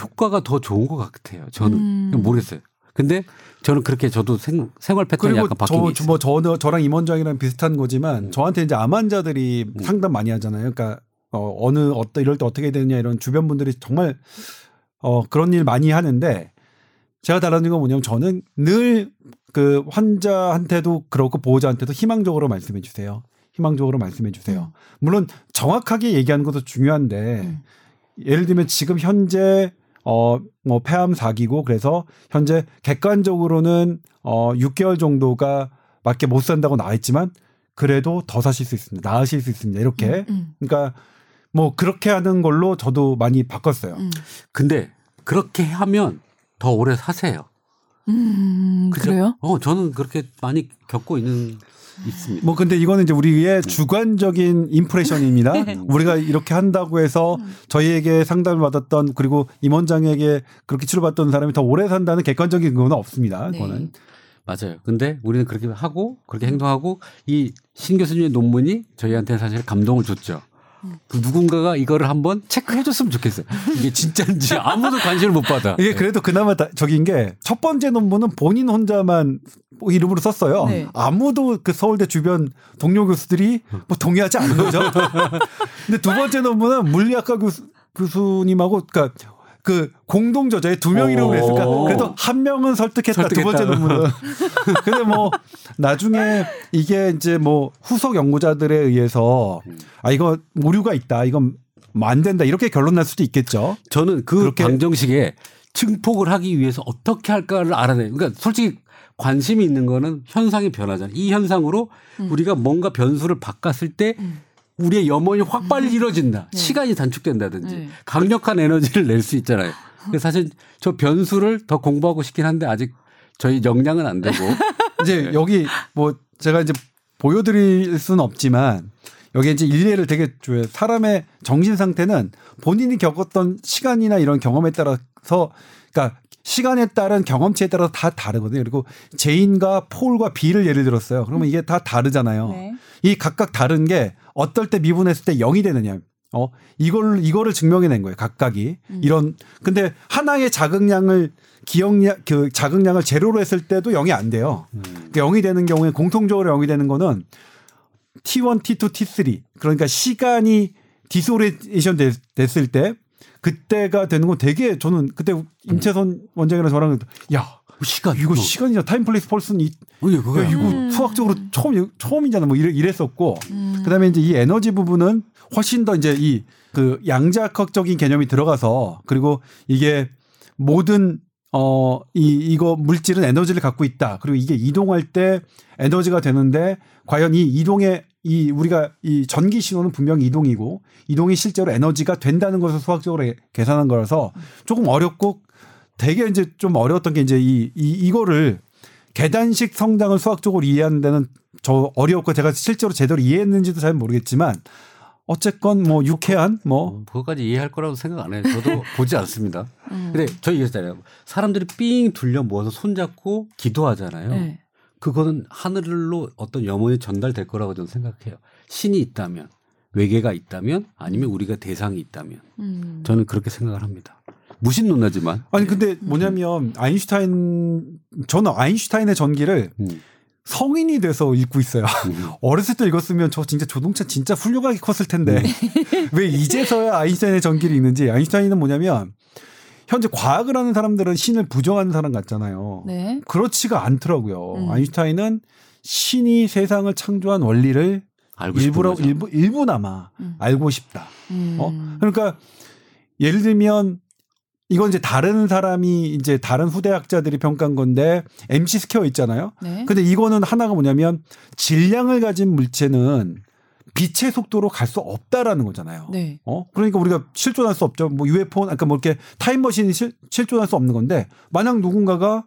효과가 더 좋은 것 같아요. 저는 음. 모르겠어요. 근데 저는 그렇게 저도 생, 생활 패턴이 그리고 약간 게 저, 있어요. 뭐 저, 저랑 임원장이랑 비슷한 거지만 음. 저한테 이제 암 환자들이 음. 상담 많이 하잖아요. 그러니까 어, 어느 어떤 이럴 때 어떻게 되느냐 이런 주변 분들이 정말 어, 그런 일 많이 하는데 제가 다른 건 뭐냐면 저는 늘 그 환자한테도 그렇고 보호자한테도 희망적으로 말씀해 주세요. 희망적으로 말씀해 주세요. 물론 정확하게 얘기하는 것도 중요한데 음. 예를 들면 지금 현재 어 뭐 폐암 4기고 그래서 현재 객관적으로는 어 6개월 정도가 밖에 못 산다고 나와 있지만 그래도 더 사실 수 있습니다. 나으실 수 있습니다. 이렇게. 음, 그러니까 뭐 그렇게 하는 걸로 저도 많이 바꿨어요. 음. 근데 그렇게 하면 더 오래 사세요. 음, 그죠? 그래요? 어, 저는 그렇게 많이 겪고 있는 있습니다. 뭐 근데 이거는 이제 우리의 주관적인 임프레션입니다. 우리가 이렇게 한다고 해서 저희에게 상담을 받았던 그리고 임원장에게 그렇게 치료받던 사람이 더 오래 산다는 객관적인 근거는 없습니다. 네. 그거는. 맞아요. 근데 우리는 그렇게 하고 그렇게 행동하고 이 신 교수님의 논문이 저희한테 사실 감동을 줬죠. 그 누군가가 이거를 한번 체크해 줬으면 좋겠어요. 이게 진짜인지 아무도 관심을 못 받아. 이게 그래도 그나마 다 적인 게첫 번째 논문은 본인 혼자만 뭐 이름으로 썼어요. 네. 아무도 그 서울대 주변 동료 교수들이 뭐 동의하지 않는 거죠. 근데 두 번째 논문은 물리학과 교수, 교수님하고 그러니까 그 공동 저자에 두명 이름을 했으니까 오. 그래도 한 명은 설득했다, 두 번째 설득했다. 논문은. 근데 뭐 나중에 이게 이제 뭐 후속 연구자들에 의해서 아 이거 오류가 있다, 이건 뭐 안 된다 이렇게 결론 날 수도 있겠죠. 저는 그 방정식에 증폭을 하기 위해서 어떻게 할까를 알아내요. 그러니까 솔직히 관심이 있는 거는 현상의 변화잖아요. 이 현상으로 우리가 뭔가 변수를 바꿨을 때 우리의 염원이 확 빨리 이뤄진다. 시간이 단축된다든지 네. 강력한 에너지를 낼 수 있잖아요. 사실 저 변수를 더 공부하고 싶긴 한데 아직 저희 역량은 안 되고 이제 여기 뭐 제가 이제 보여드릴 수는 없지만 여기 이제 일례를 되게 줘요. 사람의 정신 상태는 본인이 겪었던 시간이나 이런 경험에 따라서 그러니까 시간에 따른 경험치에 따라서 다 다르거든요. 그리고 제인과 폴과 비를 예를 들었어요. 그러면 이게 다 다르잖아요. 네. 이 각각 다른 게 어떨 때 미분했을 때 0이 되느냐. 어, 이걸, 이거를 증명해낸 거예요. 각각이. 이런, 근데 하나의 자극량을 기억량, 그 자극량을 제로로 했을 때도 0이 안 돼요. 그 0이 되는 경우에 공통적으로 0이 되는 거는 T1, T2, T3. 그러니까 시간이 disorientation 됐- 됐을 때 그때가 되는 건 되게 저는 그때 임채선 원장이랑 저랑 야, 시간 이거 시간이냐 time place person 이 그거야. 야, 이거 음. 수학적으로 처음 처음이잖아. 뭐 이래, 이랬었고. 음. 그다음에 이제 이 에너지 부분은 훨씬 더 이제 이 그 양자학적인 개념이 들어가서 그리고 이게 모든 어 이 이거 물질은 에너지를 갖고 있다. 그리고 이게 이동할 때 에너지가 되는데 과연 이 이동의 이 우리가 이 전기 신호는 분명히 이동이고 이동이 실제로 에너지가 된다는 것을 수학적으로 계산한 거라서 조금 어렵고 되게 이제 좀 어려웠던 게 이제 이, 이 이거를 계단식 성장을 수학적으로 이해하는 데는 저 어려웠고 제가 실제로 제대로 이해했는지도 잘 모르겠지만 어쨌건 뭐 유쾌한 뭐 어, 그것까지 이해할 거라고 생각 안 해요. 저도 보지 않습니다. 음. 근데 저 얘기했잖아요. 사람들이 삥 둘려 모아서 손잡고 기도하잖아요. 네. 그거는 하늘로 어떤 염원이 전달될 거라고 저는 생각해요. 신이 있다면, 외계가 있다면, 아니면 우리가 대상이 있다면. 음. 저는 그렇게 생각을 합니다. 무신론자지만. 아니 근데 뭐냐면 아인슈타인 저는 아인슈타인의 전기를 음, 성인이 돼서 읽고 있어요. 음. 어렸을 때 읽었으면 저 진짜 조동차 진짜 훌륭하게 컸을 텐데 왜 이제서야 아인슈타인의 전기를 읽는지 아인슈타인은 뭐냐면 현재 과학을 하는 사람들은 신을 부정하는 사람 같잖아요. 네. 그렇지가 않더라고요. 음. 아인슈타인은 신이 세상을 창조한 원리를 일부러. 일부 일부나마 음. 알고 싶다. 음. 어? 그러니까 예를 들면 이건 이제 다른 사람이 이제 다른 후대학자들이 평가한 건데 MC square 있잖아요. 네. 근데 이거는 하나가 뭐냐면 질량을 가진 물체는 빛의 속도로 갈 수 없다라는 거잖아요. 네. 어? 그러니까 우리가 실존할 수 없죠. 뭐 UFO, 그러니까 뭐 이렇게 타임머신이 실, 실존할 수 없는 건데 만약 누군가가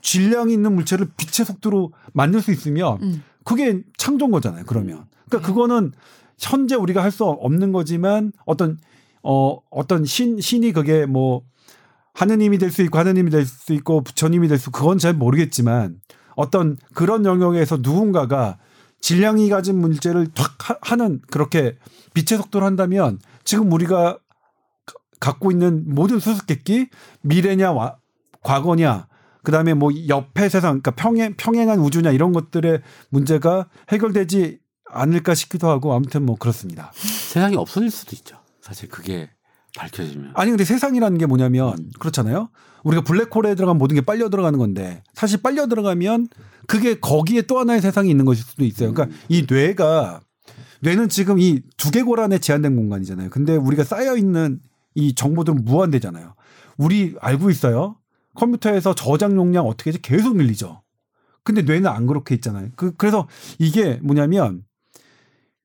질량이 있는 물체를 빛의 속도로 만들 수 있으면 음. 그게 창조인 거잖아요. 그러면. 그러니까 그거는 현재 우리가 할 수 없는 거지만 어떤 어 어떤 신 신이 그게 뭐 하느님이 될 수 있고 하느님이 될 수 있고 부처님이 될 수 그건 잘 모르겠지만 어떤 그런 영역에서 누군가가 질량이 가진 문제를 탁 하- 하는 그렇게 빛의 속도로 한다면 지금 우리가 가- 갖고 있는 모든 수수께끼 미래냐 와- 과거냐 그다음에 뭐 옆에 세상 그러니까 평행 평행한 우주냐 이런 것들의 문제가 해결되지 않을까 싶기도 하고 아무튼 뭐 그렇습니다. 세상이 없어질 수도 있죠. 사실 그게 밝혀지면. 아니 근데 세상이라는 게 뭐냐면 그렇잖아요. 우리가 블랙홀에 들어가면 모든 게 빨려 들어가는 건데 사실 빨려 들어가면 그게 거기에 또 하나의 세상이 있는 것일 수도 있어요. 그러니까 이 뇌가 뇌는 지금 이 두개골 안에 제한된 공간이잖아요. 근데 우리가 쌓여 있는 이 정보들은 무한대잖아요. 우리 알고 있어요. 컴퓨터에서 저장 용량 어떻게 해서 계속 늘리죠. 근데 뇌는 안 그렇게 있잖아요. 그 그래서 이게 뭐냐면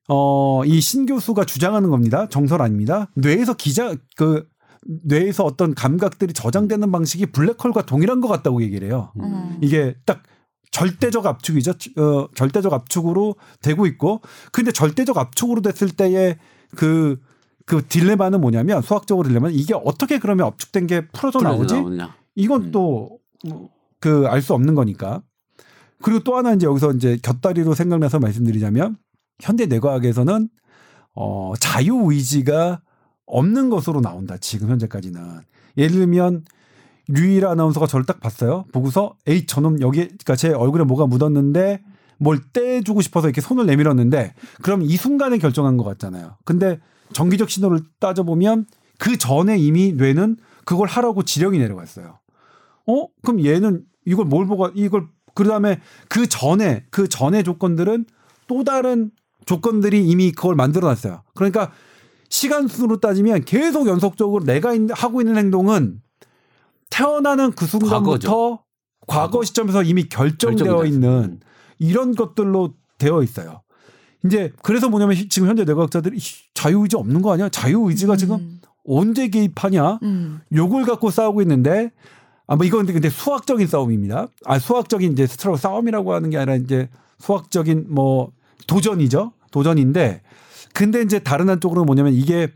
어, 이 신 교수가 주장하는 겁니다. 정설 아닙니다. 뇌에서 기자 그 뇌에서 어떤 감각들이 저장되는 방식이 블랙홀과 동일한 것 같다고 얘기를 해요. 음. 이게 딱 절대적 압축이죠. 어, 절대적 압축으로 되고 있고, 근데 절대적 압축으로 됐을 때의 그, 그 딜레마는 뭐냐면, 수학적으로 딜레마는 이게 어떻게 그러면 압축된 게 풀어져 나오지? 나오느냐. 이건 음. 또, 그, 알 수 없는 거니까. 그리고 또 하나 이제 여기서 이제 곁다리로 생각나서 말씀드리자면, 현대 뇌과학에서는, 어, 자유 의지가 없는 것으로 나온다. 지금 현재까지는. 예를 들면, 류일 아나운서가 저를 딱 봤어요. 보고서, 에이, 저놈 여기, 그니까 제 얼굴에 뭐가 묻었는데, 뭘 떼주고 싶어서 이렇게 손을 내밀었는데, 그럼 이 순간에 결정한 것 같잖아요. 근데 정기적 신호를 따져보면, 그 전에 이미 뇌는 그걸 하라고 지령이 내려갔어요. 어? 그럼 얘는 이걸 뭘 보고 이걸 그 다음에 그 전에 그 전에 조건들은 또 다른 조건들이 이미 그걸 만들어 놨어요. 그러니까 시간 순으로 따지면 계속 연속적으로 내가 있- 하고 있는 행동은 태어나는 그 순간부터 과거죠. 과거 과거. 시점에서 이미 결정되어 있는 이런 것들로 되어 있어요. 이제 그래서 뭐냐면 히- 지금 현재 뇌과학자들이 이 자유의지 없는 거 아니야? 자유의지가 지금 음. 언제 개입하냐? 음. 요걸 갖고 싸우고 있는데 아뭐 이건 근데, 근데 수학적인 싸움입니다. 아 수학적인 이제 스트로 싸움이라고 하는 게 아니라 이제 수학적인 뭐 도전이죠. 도전인데 근데 이제 다른 한쪽으로는 뭐냐면 이게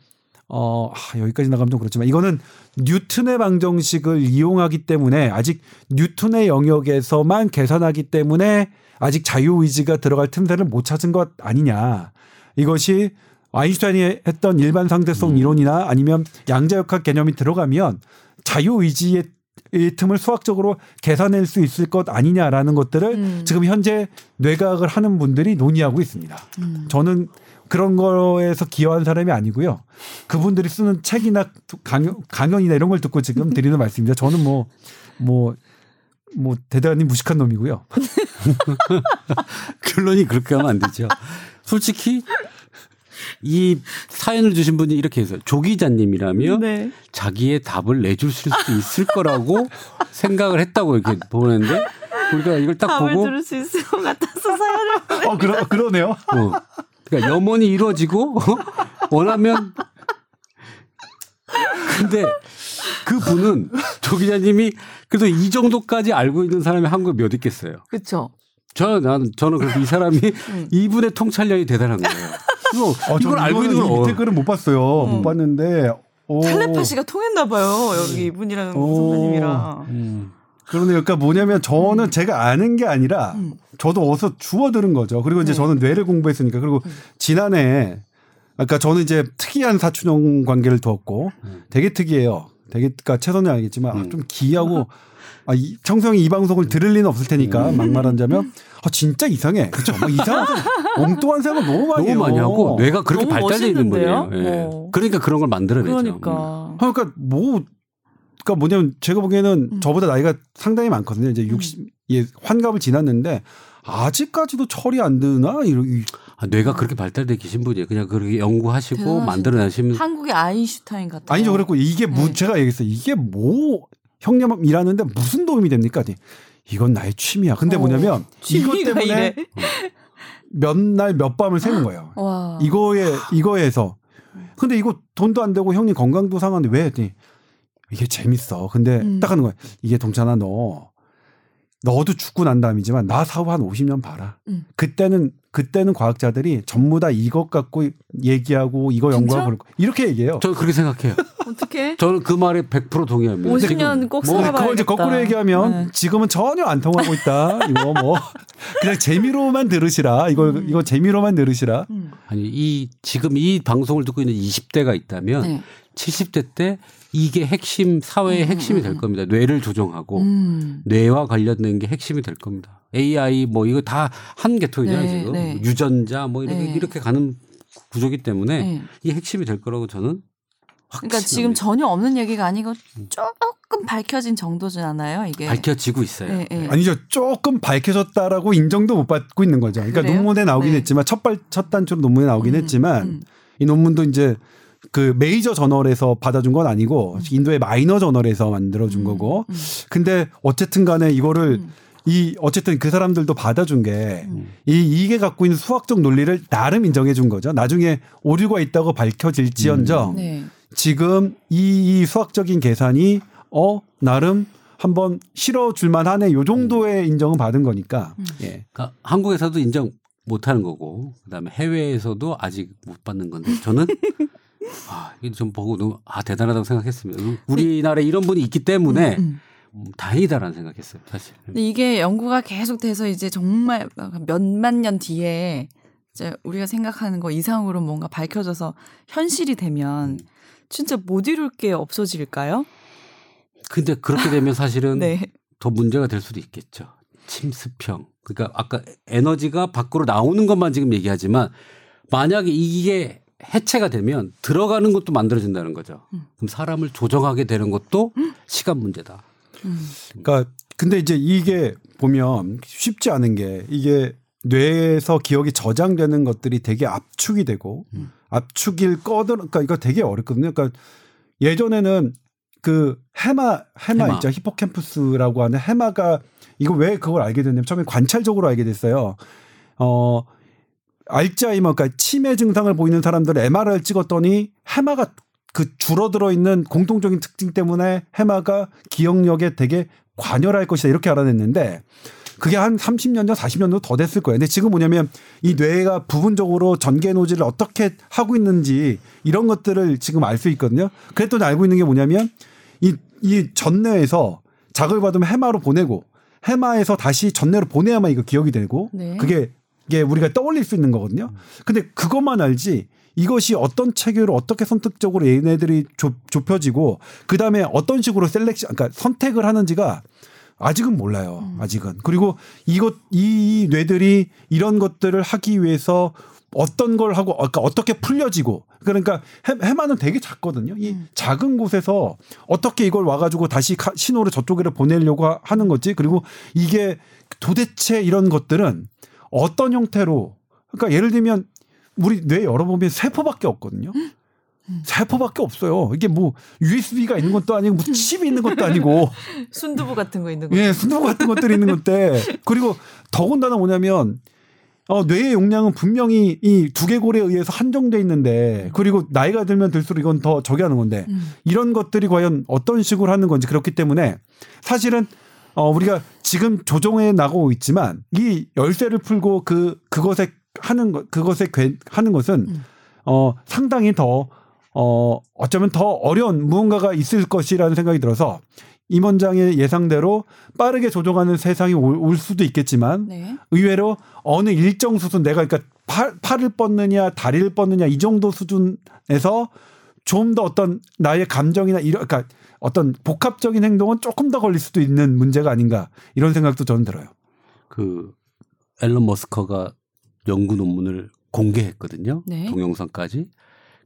어 아, 여기까지 나가면 좀 그렇지만 이거는 뉴턴의 방정식을 이용하기 때문에 아직 뉴턴의 영역에서만 계산하기 때문에 아직 자유의지가 들어갈 틈새를 못 찾은 것 아니냐. 이것이 아인슈타인이 했던 일반 상대성 이론이나 아니면 양자역학 개념이 들어가면 자유의지의 이 틈을 수학적으로 계산할 수 있을 것 아니냐라는 것들을 음. 지금 현재 뇌과학을 하는 분들이 논의하고 있습니다. 음. 저는 그런 거에서 기여한 사람이 아니고요. 그분들이 쓰는 책이나 강연, 강연이나 이런 걸 듣고 지금 드리는 말씀입니다. 저는 뭐, 뭐, 뭐, 대단히 무식한 놈이고요. 결론이 그렇게 하면 안 되죠. 솔직히 이 사연을 주신 분이 이렇게 해서 조 기자님이라면 네. 자기의 답을 내줄 수 있을 거라고 생각을 했다고 이렇게 보는데 우리가 이걸 딱 답을 보고 들을 수 있을 것 같아서 사연을. 어, 그러, 그러네요. 어. 그러니까 염원이 이루어지고 원하면 근데 그 분은 조 기자님이 그래도 이 정도까지 알고 있는 사람이 한국에 몇 있겠어요. 그렇죠. 저, 난, 저는 그래서 이 사람이 이분의 통찰력이 대단한 거예요. 이거, 어, 이걸 알고 있는 이 걸, 밑에 글은 못 봤어요. 못 봤는데. 오. 텔레파시가 통했나 봐요. 여기 이분이랑 오. 선배님이랑. 음. 그러네요. 그러니까 뭐냐면 저는 제가 아는 게 아니라 음. 저도 어디서 주워 들은 거죠. 그리고 이제 네. 저는 뇌를 공부했으니까 그리고 음. 지난해 아까 저는 이제 특이한 사춘형 관계를 두었고 음. 되게 특이해요. 되게 그러니까 최선이 알겠지만 아, 음. 좀 기이하고 아, 이, 청소형이 이 방송을 들을 리는 없을 테니까 음. 막말하자면 아, 진짜 이상해. 그렇죠. 뭐 이상한 엉뚱한 생각 너무 많이 너무. 많이 하고 뇌가 그렇게 발달되어 있는? 분이에요. 예. 어. 그러니까 그런 걸 만들어내죠. 그러니까. 그러니까 뭐 그러니까 뭐냐면 제가 보기에는 음. 저보다 나이가 상당히 많거든요. 이제 60 예, 환갑을 지났는데 아직까지도 철이 안 드나 이러 이- 아, 뇌가 그렇게 발달돼 계신 분이에요. 그냥 그렇게 연구하시고. 만들어내시면 한국의 아인슈타인 같은. 아니죠. 그랬고 이게 무 네. 제가 얘기했어요. 이게 뭐 형님 일하는데 무슨 도움이 됩니까? 이건 나의 취미야. 근데 어, 뭐냐면 이것 때문에. 몇날몇 밤을 새는 거예요. 와. 이거에 이거에서 근데 이거 돈도 안 되고 형님 건강도 상한데 왜 했더니 이게 재밌어. 근데 음. 딱 하는 거야. 이게 동찬아 너 너도 죽고 난 다음이지만 나 사후 한 50년 봐라. 음. 그때는 그때는 과학자들이 전부 다 이것 갖고 얘기하고 이거 연구하고 이렇게 얘기해요. 저는 그렇게 생각해요. 어떻게? 저는 그 말에 100% 동의합니다. 50년 지금 꼭뭐 살아봐야겠다. 그걸 이제 거꾸로 얘기하면 네. 지금은 전혀 안 통하고 있다. 이거 뭐 그냥 재미로만 들으시라. 이거 음. 이거 재미로만 들으시라. 음. 아니 이 지금 이 방송을 듣고 있는 20대가 있다면 네. 70대 때 이게 핵심 사회의 음, 핵심이 음, 될 음. 겁니다. 뇌를 조종하고 음. 뇌와 관련된 게 핵심이 될 겁니다. AI 뭐 이거 다 한 계통이잖아요 네, 지금 네. 유전자 뭐 이렇게 네. 이렇게 가는 구조기 때문에 네. 이 핵심이 될 거라고 저는 그러니까. 지금 전혀 없는 얘기가 아니고 조금 밝혀진 정도잖아요. 이게. 밝혀지고 있어요. 네, 네. 아니죠. 조금 밝혀졌다라고 인정도 못 받고 있는 거죠. 그러니까 그래요? 논문에 나오긴 네. 했지만 첫발 첫 단추로 논문에 나오긴 음, 했지만 음. 이 논문도 이제 그 메이저 저널에서 받아준 건 아니고 인도의 마이너 저널에서 만들어준 음, 거고. 음. 근데 어쨌든 간에 이거를 음. 이 어쨌든 그 사람들도 받아준 게 음. 이 이게 갖고 있는 수학적 논리를 나름 인정해 준 거죠. 나중에 오류가 있다고 밝혀질지언정 음. 네. 지금 이, 이 수학적인 계산이 어 나름 한번 실어줄 만하네 요 정도의 인정은 받은 거니까 음. 예. 그러니까 한국에서도 인정 못 하는 거고 그다음에 해외에서도 아직 못 받는 건데 저는 아, 이게 좀 보고 너무 아 대단하다고 생각했습니다. 우리나라에 이런 분이 있기 때문에 음. 음, 다행이다라는 생각했어요, 사실. 근데 이게 연구가 계속돼서 이제 정말 몇만 년 뒤에 이제 우리가 생각하는 거 이상으로 뭔가 밝혀져서 현실이 되면 진짜 못 이룰 게 없어질까요? 근데 그렇게 되면 사실은 네. 더 문제가 될 수도 있겠죠. 침습형. 그러니까 아까 에너지가 밖으로 나오는 것만 지금 얘기하지만 만약에 이게 해체가 되면 들어가는 것도 만들어진다는 거죠. 음. 그럼 사람을 조정하게 되는 것도 시간 문제다. 음. 그러니까 근데 이제 이게 보면 쉽지 않은 게 이게 뇌에서 기억이 저장되는 것들이 되게 압축이 되고 음. 압축일 꺼들 그러니까 이거 되게 어렵거든요. 그러니까 예전에는 그 해마 해마, 해마. 있죠 히포캠푸스라고 하는 해마가 이거 왜 그걸 알게 됐냐면 처음에 관찰적으로 알게 됐어요. 어 알츠하이머 그러니까 치매 증상을 보이는 사람들 MRI를 찍었더니 해마가 그 줄어들어 있는 공통적인 특징 때문에 해마가 기억력에 되게 관여할 것이다 이렇게 알아냈는데 그게 한 30년 전, 40년 전 더 됐을 거예요. 근데 지금 뭐냐면 이 뇌가 부분적으로 전개 노즐을 어떻게 하고 있는지 이런 것들을 지금 알 수 있거든요. 그랬더니 알고 있는 게 뭐냐면 이, 이 전뇌에서 자극을 받으면 해마로 보내고 해마에서 다시 전뇌로 보내야만 이거 기억이 되고 네. 그게 이 게 우리가 떠올릴 수 있는 거거든요. 근데 그것만 알지 이것이 어떤 체계로 어떻게 선택적으로 얘네들이 좁, 좁혀지고 그 다음에 어떤 식으로 selection, 그러니까 선택을 하는지가 아직은 몰라요. 아직은. 그리고 이것, 이 뇌들이 이런 것들을 하기 위해서 어떤 걸 하고, 그러니까 어떻게 풀려지고. 그러니까 해, 해마는 되게 작거든요. 이 작은 곳에서 어떻게 이걸 와가지고 다시 카- 신호를 저쪽으로 보내려고 하- 하는 거지. 그리고 이게 도대체 이런 것들은 어떤 형태로, 그러니까 예를 들면 우리 뇌 열어보면 세포밖에 없거든요. 세포밖에 없어요. 이게 뭐 USB가 있는 것도 아니고 무슨 칩이 있는 것도 아니고 순두부 같은 거 있는 거. 예, 순두부 같은 것들이 있는 건데 그리고 더군다나 뭐냐면 어, 뇌의 용량은 분명히 이 두개골에 의해서 한정돼 있는데 그리고 나이가 들면 들수록 이건 더 저기 하는 건데 음. 이런 것들이 과연 어떤 식으로 하는 건지 그렇기 때문에 사실은 어, 우리가 지금 조정해 나가고 있지만 이 열쇠를 풀고 그 그것에 하는 것 그것에 괴- 하는 것은 음. 어, 상당히 더 어, 어쩌면 더 어려운 무언가가 있을 것이라는 생각이 들어서 임원장의 예상대로 빠르게 조정하는 세상이 올, 올 수도 있겠지만 네. 의외로 어느 일정 수준 내가 그러니까 팔, 팔을 뻗느냐 다리를 뻗느냐 이 정도 수준에서 좀 더 어떤 나의 감정이나 이런 그러니까 어떤 복합적인 행동은 조금 더 걸릴 수도 있는 문제가 아닌가 이런 생각도 저는 들어요. 그 앨런 머스커가 연구 논문을 공개했거든요. 네. 동영상까지.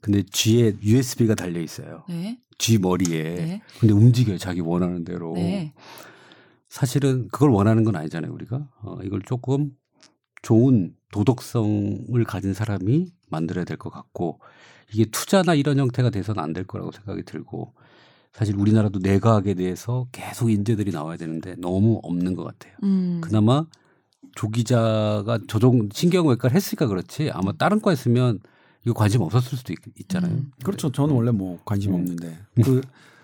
근데 G에 USB가 달려 있어요. 네. G 머리에. 네. 근데 움직여요. 자기 원하는 대로. 네. 사실은 그걸 원하는 건 아니잖아요, 우리가. 어, 이걸 조금 좋은 도덕성을 가진 사람이 만들어야 될 것 같고 이게 투자나 이런 형태가 돼서는 안 될 거라고 생각이 들고 사실 우리나라도 내과학에 대해서 계속 인재들이 나와야 되는데 너무 없는 것 같아요. 음. 그나마 조 기자가 조종 신경외과를 했으니까 그렇지 아마 다른 과 했으면 이거 관심 없었을 수도 있, 잖아요 음. 그렇죠. 저는 원래 뭐 관심 네. 없는데 그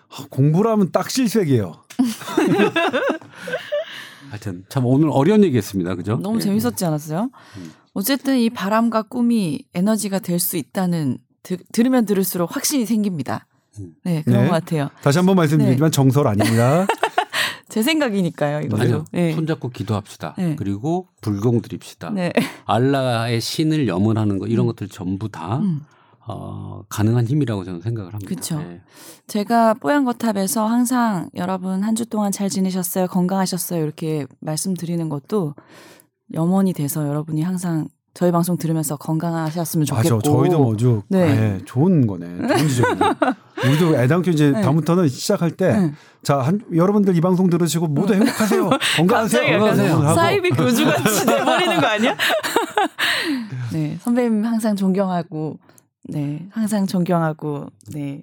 아, 공부를 하면 딱 실색이에요. 하여튼 참 오늘 어려운 얘기했습니다. 그죠? 너무 예. 재밌었지 않았어요? 음. 어쨌든 이 바람과 꿈이 에너지가 될 수 있다는 들, 들으면 들을수록 확신이 생깁니다. 음. 네, 그런 네. 것 같아요. 다시 한번 말씀드리지만 정설 아닙니다. 제 생각이니까요. 아니요. 네. 손잡고 기도합시다. 네. 그리고 불공 드립시다. 네. 알라의 신을 염원하는 거 이런 것들 전부 다 음. 어, 가능한 힘이라고 저는 생각을 합니다. 그쵸. 네. 제가 뽀얀거탑에서 항상 여러분 한 주 동안 잘 지내셨어요? 건강하셨어요? 이렇게 말씀드리는 것도 염원이 돼서 여러분이 항상 저희 방송 들으면서 건강하셨으면 좋겠고. 맞아. 저희도 뭐죠. 네. 네. 좋은 거네. 좋은 지적이네. 우리도 애당초 이제 네. 다음부터는 시작할 때 네. 자, 한, 여러분들 이 방송 들으시고 모두 행복하세요. 건강하세요. 건강하세요. 사이비 교주같이 돼버리는 거 아니야? 네, 선배님 항상 존경하고, 네, 항상 존경하고, 네?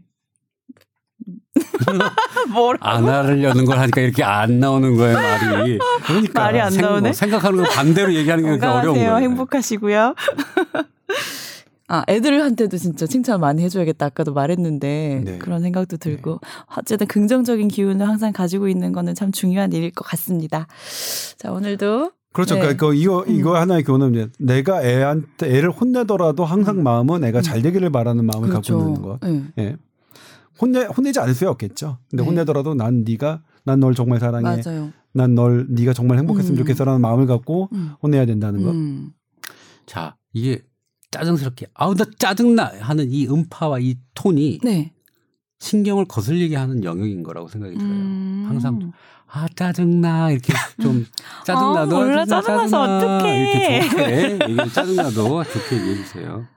안 하려는 걸 하니까 이렇게 안 나오는 거예요 말이. 그러니까 말이 안 생- 나오네? 생각하는 거 반대로 얘기하는 게 어려운 건강하세요. 거예요. 행복하시고요. 아, 애들한테도 진짜 칭찬 많이 해줘야겠다. 아까도 말했는데 네. 그런 생각도 들고 어쨌든 긍정적인 기운을 항상 가지고 있는 거는 참 중요한 일일 것 같습니다. 자, 오늘도 그렇죠. 네. 그러니까 이거 음. 이거 하나의 교훈은 이제 내가 애한테 애를 혼내더라도 항상 마음은 애가 잘 되기를 바라는 마음을 갖고 있는 것. 네. 예. 혼내 혼내지 않을 수 없겠죠. 근데 네. 혼내더라도 난 네가 난 널 정말 사랑해. 맞아요. 난널 네가 정말 행복했으면 음. 좋겠어라는 마음을 갖고 음. 혼내야 된다는 것. 음. 자 이게 짜증스럽게 아우 나 짜증나 하는 이 음파와 이 톤이 네. 신경을 거슬리게 하는 영역인 거라고 생각이 들어요. 음. 항상 아 짜증나 이렇게 좀 짜증나도 아, 몰라, 짜증나, 짜증나서 짜증나 어떡해. 이렇게 좋게 얘기 짜증나도 좋게 얘기해 주세요.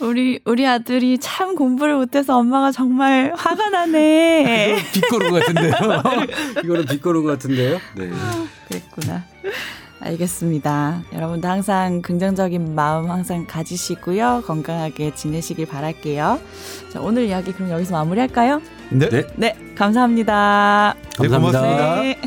우리 우리 아들이 참 공부를 못해서 엄마가 정말 화가 나네. 것 같은데요. 이거는 것 같은데요. 네. 그랬구나. 알겠습니다. 여러분도 항상 긍정적인 마음 항상 가지시고요. 건강하게 지내시길 바랄게요. 자, 오늘 이야기 그럼 여기서 마무리할까요? 네. 네. 네, 감사합니다. 네, 감사합니다. 고맙습니다. 네.